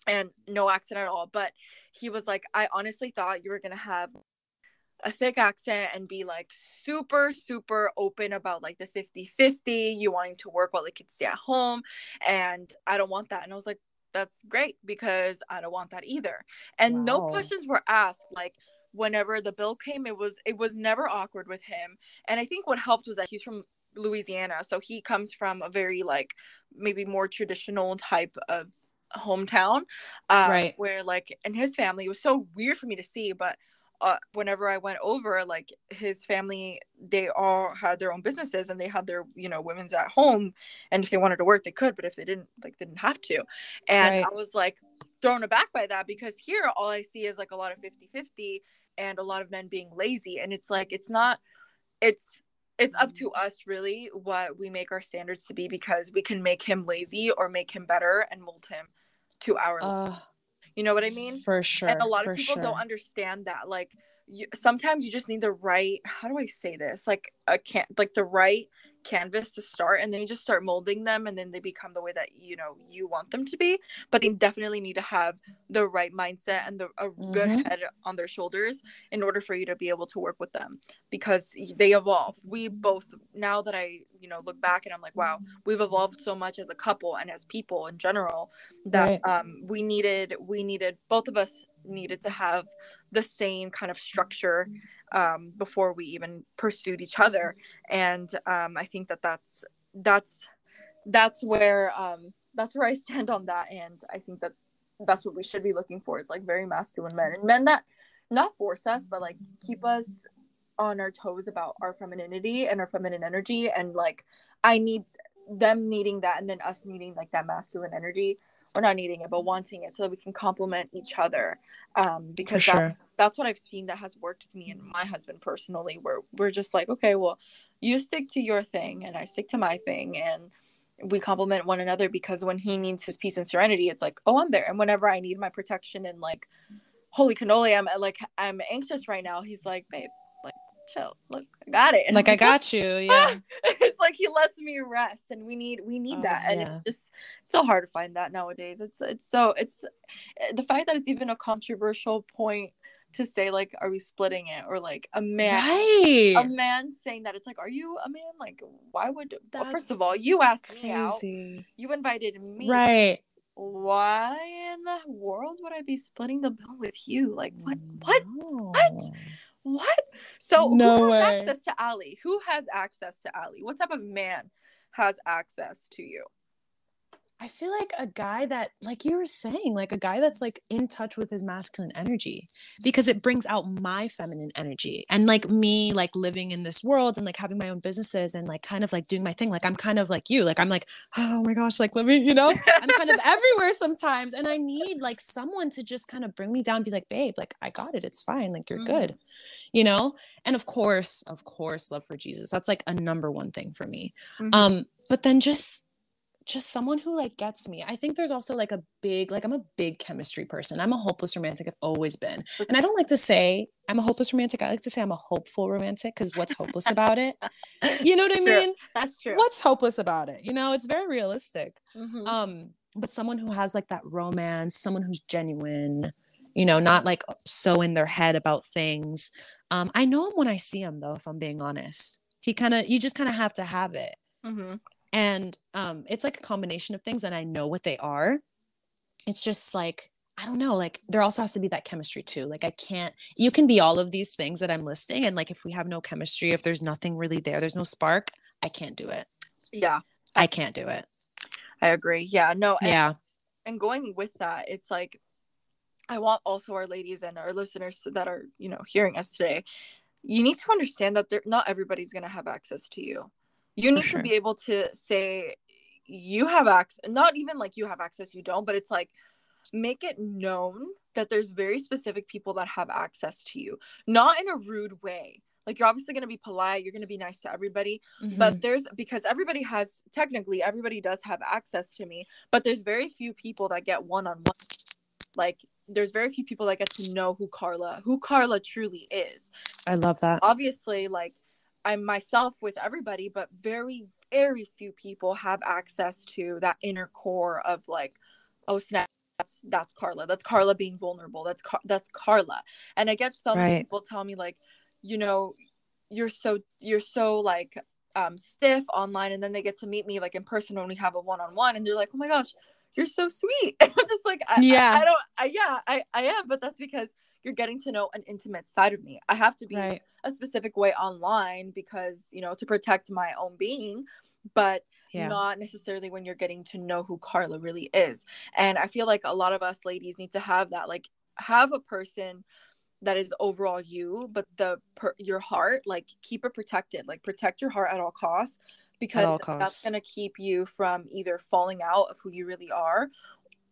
And no accent at all. But he was like, I honestly thought you were gonna have a thick accent and be like super super open about like the 50-50 you wanting to work while the kids stay at home and i don't want that and i was like that's great because i don't want that either. And no questions were asked like whenever the bill came it was it was never awkward with him. And i think what helped was that he's from louisiana so he comes from a very like maybe more traditional type of hometown uh, Right. where like in his family it was so weird for me to see but uh, whenever I went over, like his family, they all had their own businesses and they had their, you know, women's at home. And if they wanted to work, they could, but if they didn't, like, they didn't have to. And Right. I was like thrown aback by that because here, all I see is like a lot of 50 50 and a lot of men being lazy. And it's like, it's not, it's, it's up to us really what we make our standards to be because we can make him lazy or make him better and mold him to our Uh, you know what i mean For sure. and a lot of people sure. don't understand that like you, sometimes you just need the right how do i say this like a can't like the right canvas to start and then you just start molding them and then they become the way that you know you want them to be but they definitely need to have the right mindset and the a mm-hmm. good head on their shoulders in order for you to be able to work with them because they evolve we both now that i you know look back and i'm like wow we've evolved so much as a couple and as people in general that right. um we needed we needed both of us needed to have the same kind of structure um, before we even pursued each other. And um, i think that that's that's that's where um, that's where i stand on that. And i think that that's what we should be looking for. It's like very masculine men and men that not force us but like keep us on our toes about our femininity and our feminine energy. And like i need them needing that and then us needing like that masculine energy or not needing it but wanting it so that we can complement each other um because sure. that's that's what i've seen that has worked with me and my husband personally where we're just like okay well you stick to your thing and i stick to my thing and we complement one another because when he needs his peace and serenity it's like oh i'm there and whenever i need my protection and like holy cannoli i'm like i'm anxious right now he's like babe chill. Look, I got it. Like I got you. [laughs] Yeah. it's like he lets me rest and we need we need oh, that. And yeah. it's just so hard to find that nowadays. It's it's so it's eh, the fact that it's even a controversial point to say like are we splitting it or like a man right. a man saying that it's like are you a man like why would well, first of all you asked crazy. me out you invited me right why in the world would I be splitting the bill with you? Like what? What? What? What? So no who has way. access to Alli? Who has access to Alli? What type of man has access to you? I feel like a guy that, like you were saying, like a guy that's like in touch with his masculine energy because it brings out my feminine energy. And like me, like living in this world and like having my own businesses and like kind of like doing my thing. Like I'm kind of like you. Like I'm like, oh my gosh, like let me, you know, I'm kind of [laughs] everywhere sometimes. And I need like someone to just kind of bring me down, be like, babe, like I got it. It's fine. Like you're mm-hmm. good you know and of course of course love for jesus that's like a number one thing for me mm-hmm. um but then just just someone who like gets me. I think there's also like a big like I'm a big chemistry person. I'm a hopeless romantic. I've always been. And I don't like to say I'm a hopeless romantic. I like to say I'm a hopeful romantic cuz what's hopeless [laughs] about it? You know what I mean? That's true. What's hopeless about it? You know, it's very realistic. Mm-hmm. Um but someone who has like that romance, someone who's genuine, you know, not like so in their head about things. Um, I know him when I see him, though, if I'm being honest. He kind of, you just kind of have to have it. Mm-hmm. And um, it's like a combination of things, and I know what they are. It's just like, I don't know, like there also has to be that chemistry too. Like, I can't, you can be all of these things that I'm listing. And like, if we have no chemistry, if there's nothing really there, there's no spark, I can't do it. Yeah. I can't do it. I agree. Yeah. No. And, yeah. And going with that, it's like I want also our ladies and our listeners that are, you know, hearing us today, you need to understand that not everybody's going to have access to you. You need sure. to be able to say you have access, not even like you have access, you don't, but it's like make it known that there's very specific people that have access to you, not in a rude way. Like you're obviously going to be polite, you're going to be nice to everybody, mm-hmm. but there's because everybody has technically everybody does have access to me, but there's very few people that get one on one. Like there's very few people that get to know who Karla, who Karla truly is. I love that. Obviously, like I'm myself with everybody, but very, very few people have access to that inner core of like, oh snap, that's that's Karla. That's Karla being vulnerable. That's Car- that's Karla. And I get some right. people tell me like, you know, you're so you're so like um stiff online and then they get to meet me like in person when we have a one-on-one and they're like, "Oh my gosh, you're so sweet. [laughs] I'm just like, I, yeah, I, I don't, I, yeah, I, I am, but that's because you're getting to know an intimate side of me. I have to be right. a specific way online because, you know, to protect my own being, but yeah. not necessarily when you're getting to know who Karla really is. And I feel like a lot of us ladies need to have that, like, have a person that is overall you but the per, your heart like keep it protected like protect your heart at all costs because that's going to keep you from either falling out of who you really are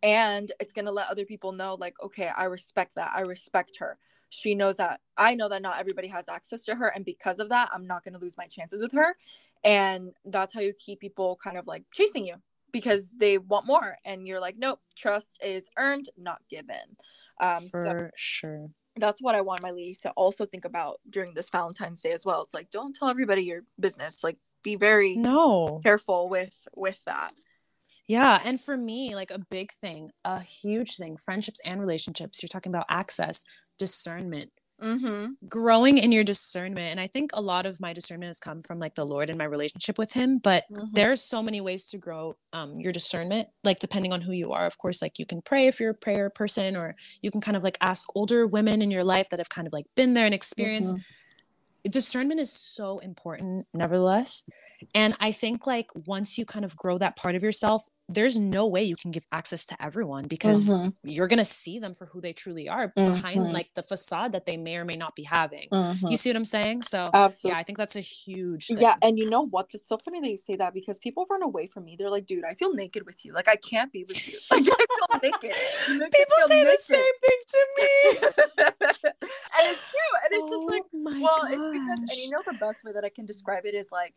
and it's going to let other people know like okay i respect that i respect her. She knows that i know that not everybody has access to her and because of that i'm not going to lose my chances with her. And that's how you keep people kind of like chasing you because they want more and you're like nope trust is earned not given. Um for so sure. that's what i want my ladies to also think about during this valentine's day as well. It's like don't tell everybody your business like be very no. careful with with that yeah and for me like a big thing a huge thing friendships and relationships you're talking about access discernment mm-hmm. growing in your discernment and i think a lot of my discernment has come from like the lord and my relationship with him but Mhm. there's so many ways to grow um, your discernment like depending on who you are of course like you can pray if you're a prayer person or you can kind of like ask older women in your life that have kind of like been there and experienced Mm-hmm. discernment is so important nevertheless and i think like once you kind of grow that part of yourself there's no way you can give access to everyone because Mhm. you're going to see them for who they truly are behind Mhm. like the facade that they may or may not be having Mhm. you see what i'm saying so absolutely yeah i think that's a huge thing. Yeah, and you know what? It's so funny that you say that because people run away from me. They're like, "Dude, I feel naked with you. Like, I can't be with you. [laughs] Like, I feel naked." Make people feel say the same thing to me [laughs] and it's true. And it's just like, Oh well, it's because, and you know, the best way that I can describe it is like,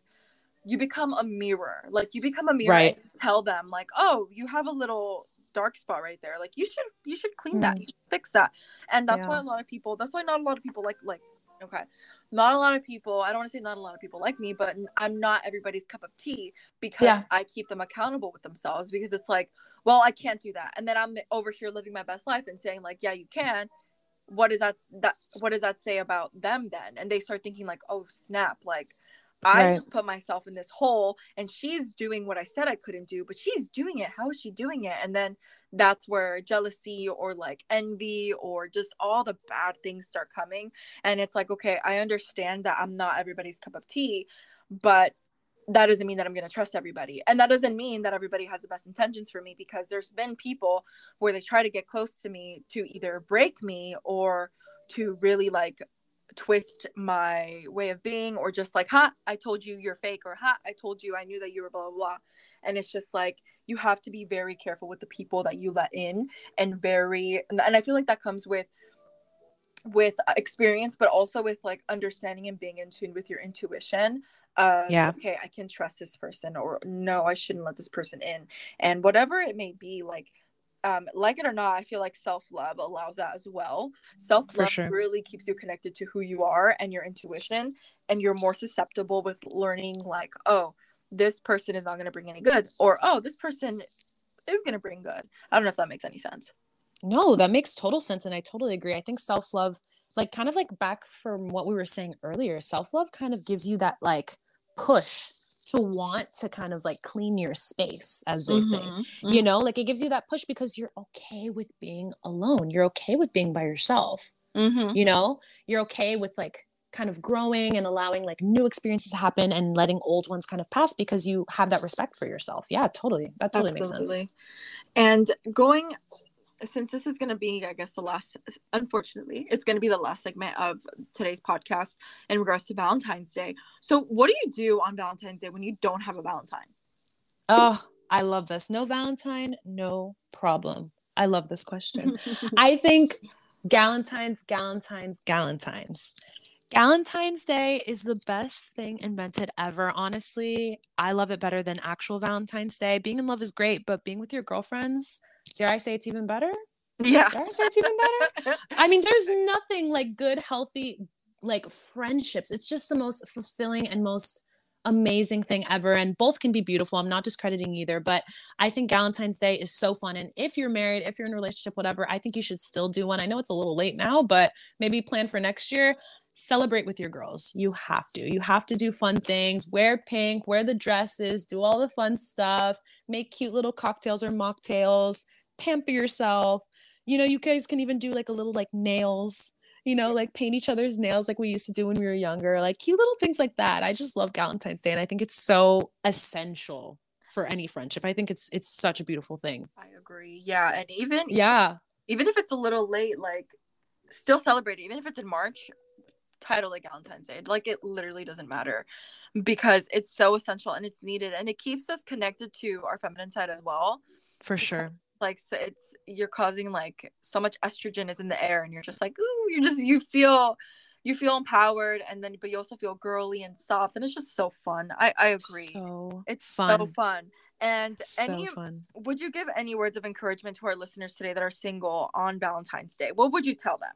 you become a mirror. Like, you become a mirror Right. tell them, like, "Oh, you have a little dark spot right there. Like, you should, you should clean that. Mm. You should fix that." And that's why a lot of people. That's why not a lot of people like, like, okay, not a lot of people. I don't want to say not a lot of people like me, but I'm not everybody's cup of tea because Yeah. I keep them accountable with themselves because it's like, well, I can't do that, and then I'm over here living my best life and saying like, yeah, you can. What does that that what does that say about them then? And they start thinking like, oh snap, like I Right. just put myself in this hole and she's doing what I said I couldn't do, but she's doing it. How is she doing it? And then that's where jealousy or like envy or just all the bad things start coming. And it's like, okay, I understand that I'm not everybody's cup of tea, but that doesn't mean that I'm going to trust everybody. And that doesn't mean that everybody has the best intentions for me because there's been people where they try to get close to me to either break me or to really like twist my way of being or just like ha i told you you're fake or ha i told you i knew that you were blah blah blah and it's just like you have to be very careful with the people that you let in and very and i feel like that comes with with uh, experience but also with like understanding and being in tune with your intuition uh Yeah. okay i can trust this person or no i shouldn't let this person in and whatever it may be like um like it or not i feel like self-love allows that as well self-love sure. really keeps you connected to who you are and your intuition and you're more susceptible with learning like oh this person is not going to bring any good or oh this person is going to bring good i don't know if that makes any sense No, that makes total sense. And I totally agree. I think self love, like, kind of like back from what we were saying earlier, self love kind of gives you that like push to want to kind of like clean your space, as they say. Mm-hmm. You know, like it gives you that push because you're okay with being alone. You're okay with being by yourself. mm-hmm. You know, you're okay with like kind of growing and allowing like new experiences to happen and letting old ones kind of pass because you have that respect for yourself. Yeah, totally. That totally makes sense. And going, since this is going to be, I guess, the last, unfortunately, it's going to be the last segment of today's podcast in regards to Valentine's Day. So, what do you do on Valentine's Day when you don't have a Valentine? Oh, I love this. No Valentine, no problem. I love this question. [laughs] I think Galentine's, Galentine's, Galentine's. Galentine's Day is the best thing invented ever. Honestly, I love it better than actual Valentine's Day. Being in love is great, but being with your girlfriends, dare I say it's even better? yeah. Dare I say it's even better? [laughs] I mean, there's nothing like good, healthy, like friendships. It's just the most fulfilling and most amazing thing ever. And both can be beautiful. I'm not discrediting either, but I think Valentine's Day is so fun. And if you're married, if you're in a relationship, whatever, I think you should still do one. I know it's a little late now, but maybe plan for next year. Celebrate with your girls. You have to. You have to do fun things. Wear pink, wear the dresses, do all the fun stuff, make cute little cocktails or mocktails, pamper yourself you know you guys can even do like a little like nails you know like paint each other's nails like we used to do when we were younger like cute little things like that i just love valentine's day and i think it's so essential for any friendship i think it's it's such a beautiful thing I agree. Yeah. And even, yeah even if it's a little late, like, still celebrate it. Even if it's in March, title like Valentine's Day. Like, it literally doesn't matter because it's so essential and it's needed. And it keeps us connected to our feminine side as well. for sure like so it's you're causing like so much estrogen is in the air and you're just like ooh you're just you feel you feel empowered and then but you also feel girly and soft and it's just so fun. I i agree. So it's fun. so fun. And so any fun. would you give any words of encouragement to our listeners today that are single on valentine's day? What would you tell them?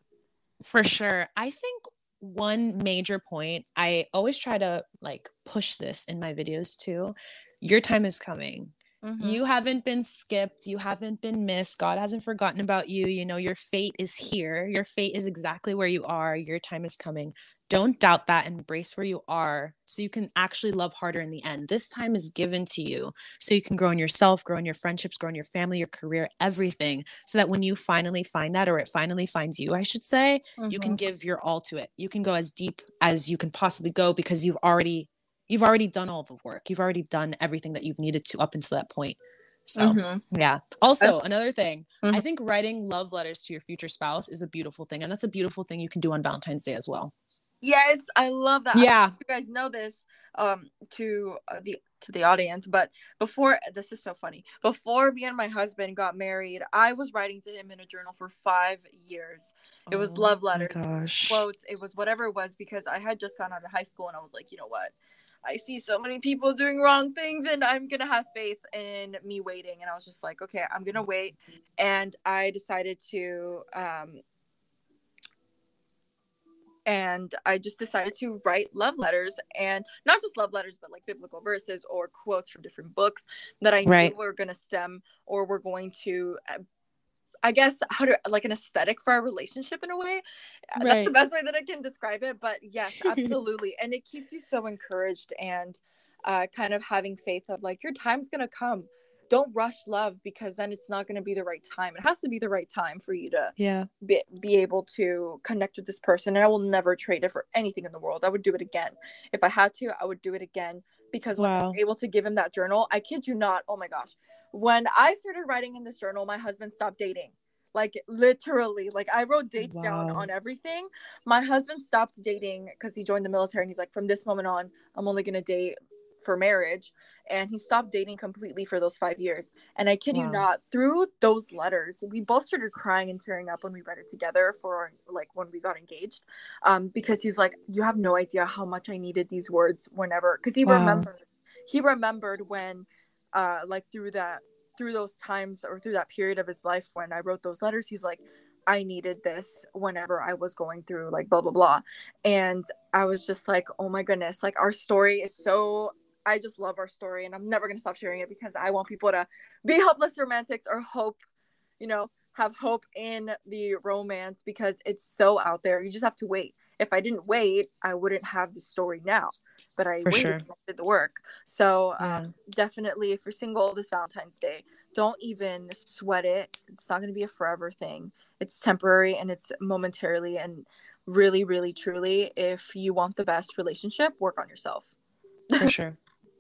For sure. I think one major point i always try to like push this in my videos too. Your time is coming mm-hmm. you haven't been skipped. You haven't been missed. God hasn't forgotten about you. You know your fate is here. Your fate is exactly where you are. Your time is coming. Don't doubt that. Embrace where you are so you can actually love harder in the end. This time is given to you so you can grow in yourself grow in your friendships grow in your family your career everything so that when you finally find that or it finally finds you i should say mm-hmm. you can mm-hmm. give your all to it. You can go as deep as you can possibly go because you've already you've already done all the work you've already done everything that you've needed to up until that point so mm-hmm. yeah. Also, another thing, mm-hmm. I think writing love letters to your future spouse is a beautiful thing, and that's a beautiful thing you can do on Valentine's Day as well. Yes, I love that. Yeah, you guys know this um to uh, the to the audience but before this is so funny before me and my husband got married i was writing to him in a journal for five years it was oh, love letters quotes it was whatever it was because i had just gone out of high school and i was like you know what I see so many people doing wrong things and I'm going to have faith in me waiting. And I was just like, okay, I'm going to wait. And I decided to, um, and I just decided to write love letters and not just love letters, but like biblical verses or quotes from different books that I right. knew were going to stem or were going to uh, I guess how to like an aesthetic for our relationship in a way. Right. That's the best way that I can describe it. But yes, [laughs] absolutely. and it keeps you so encouraged and uh, kind of having faith of like your time's gonna come. Don't rush love because then it's not gonna be the right time. It has to be the right time for you to yeah be, be able to connect with this person. And I will never trade it for anything in the world. I would do it again. If I had to, I would do it again because when wow. I was able to give him that journal, I kid you not, oh my gosh. When I started writing in this journal, my husband stopped dating. Like literally, like I wrote dates wow. down on everything. My husband stopped dating because he joined the military and he's like, from this moment on, I'm only gonna date for marriage and he stopped dating completely for those five years and i kid wow. you not through those letters we both started crying and tearing up when we read it together for like when we got engaged um because he's like you have no idea how much i needed these words whenever because he wow. remembered he remembered when uh like through that through those times or through that period of his life when I wrote those letters, he's like, I needed this whenever I was going through like blah blah blah. And I was just like, oh my goodness, like our story is so I just love our story and I'm never gonna stop sharing it because I want people to be [laughs] hopeless romantics or hope, you know, have hope in the romance because it's so out there. You just have to wait. If I didn't wait, I wouldn't have the story now. But I For waited sure. did the work. So yeah. um, definitely, if you're single this Valentine's Day, don't even sweat it. It's not going to be a forever thing. It's temporary and it's momentarily. And really, really, truly, if you want the best relationship, work on yourself. For [laughs] sure.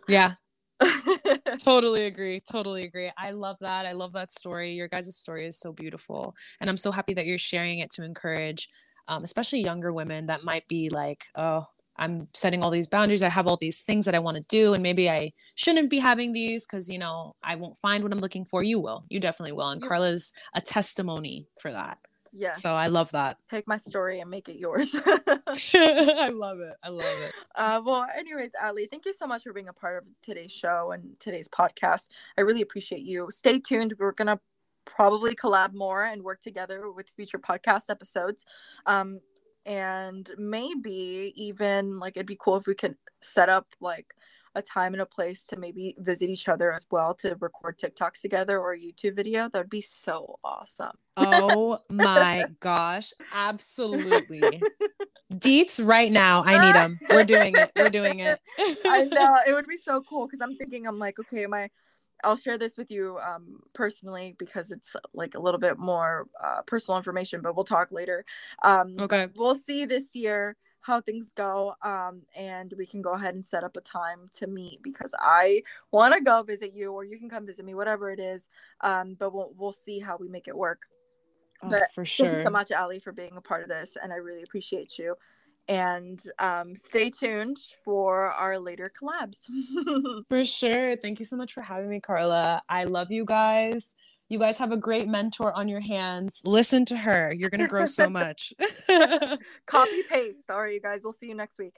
Yeah, [laughs] totally agree. Totally agree. I love that. I love that story. Your guys' story is so beautiful. And I'm so happy that you're sharing it to encourage, um, especially younger women that might be like, oh, I'm setting all these boundaries. I have all these things that I want to do. And maybe I shouldn't be having these because, you know, I won't find what I'm looking for. You will. You definitely will. And Karla's a testimony for that yeah. So i love that. Take my story and make it yours. [laughs] [laughs] I love it. I love it. Uh, well anyways alli thank you so much for being a part of today's show and today's podcast. I really appreciate you. Stay tuned. We're gonna probably collab more and work together with future podcast episodes. Um and maybe even like it'd be cool if we could set up like a time and a place to maybe visit each other as well to record TikToks together or a YouTube video, that would be so awesome. Oh my [laughs] gosh, absolutely. Deets right now. I need them. We're doing it. We're doing it. I know. [laughs] It would be so cool because I'm thinking, I'm like, okay, my I'll share this with you um, personally because it's like a little bit more uh, personal information, but we'll talk later. Um, okay. We'll see this year how things go um, and we can go ahead and set up a time to meet because i want to go visit you or you can come visit me whatever it is um, but we'll, we'll see how we make it work. Oh, but for sure thank you so much alli for being a part of this and i really appreciate you. And um, stay tuned for our later collabs. [laughs] For sure. Thank you so much for having me karla. I love you guys you guys have a great mentor on your hands. Listen to her. You're going to grow so [laughs] much. [laughs] Copy paste. All right, you guys. We'll see you next week.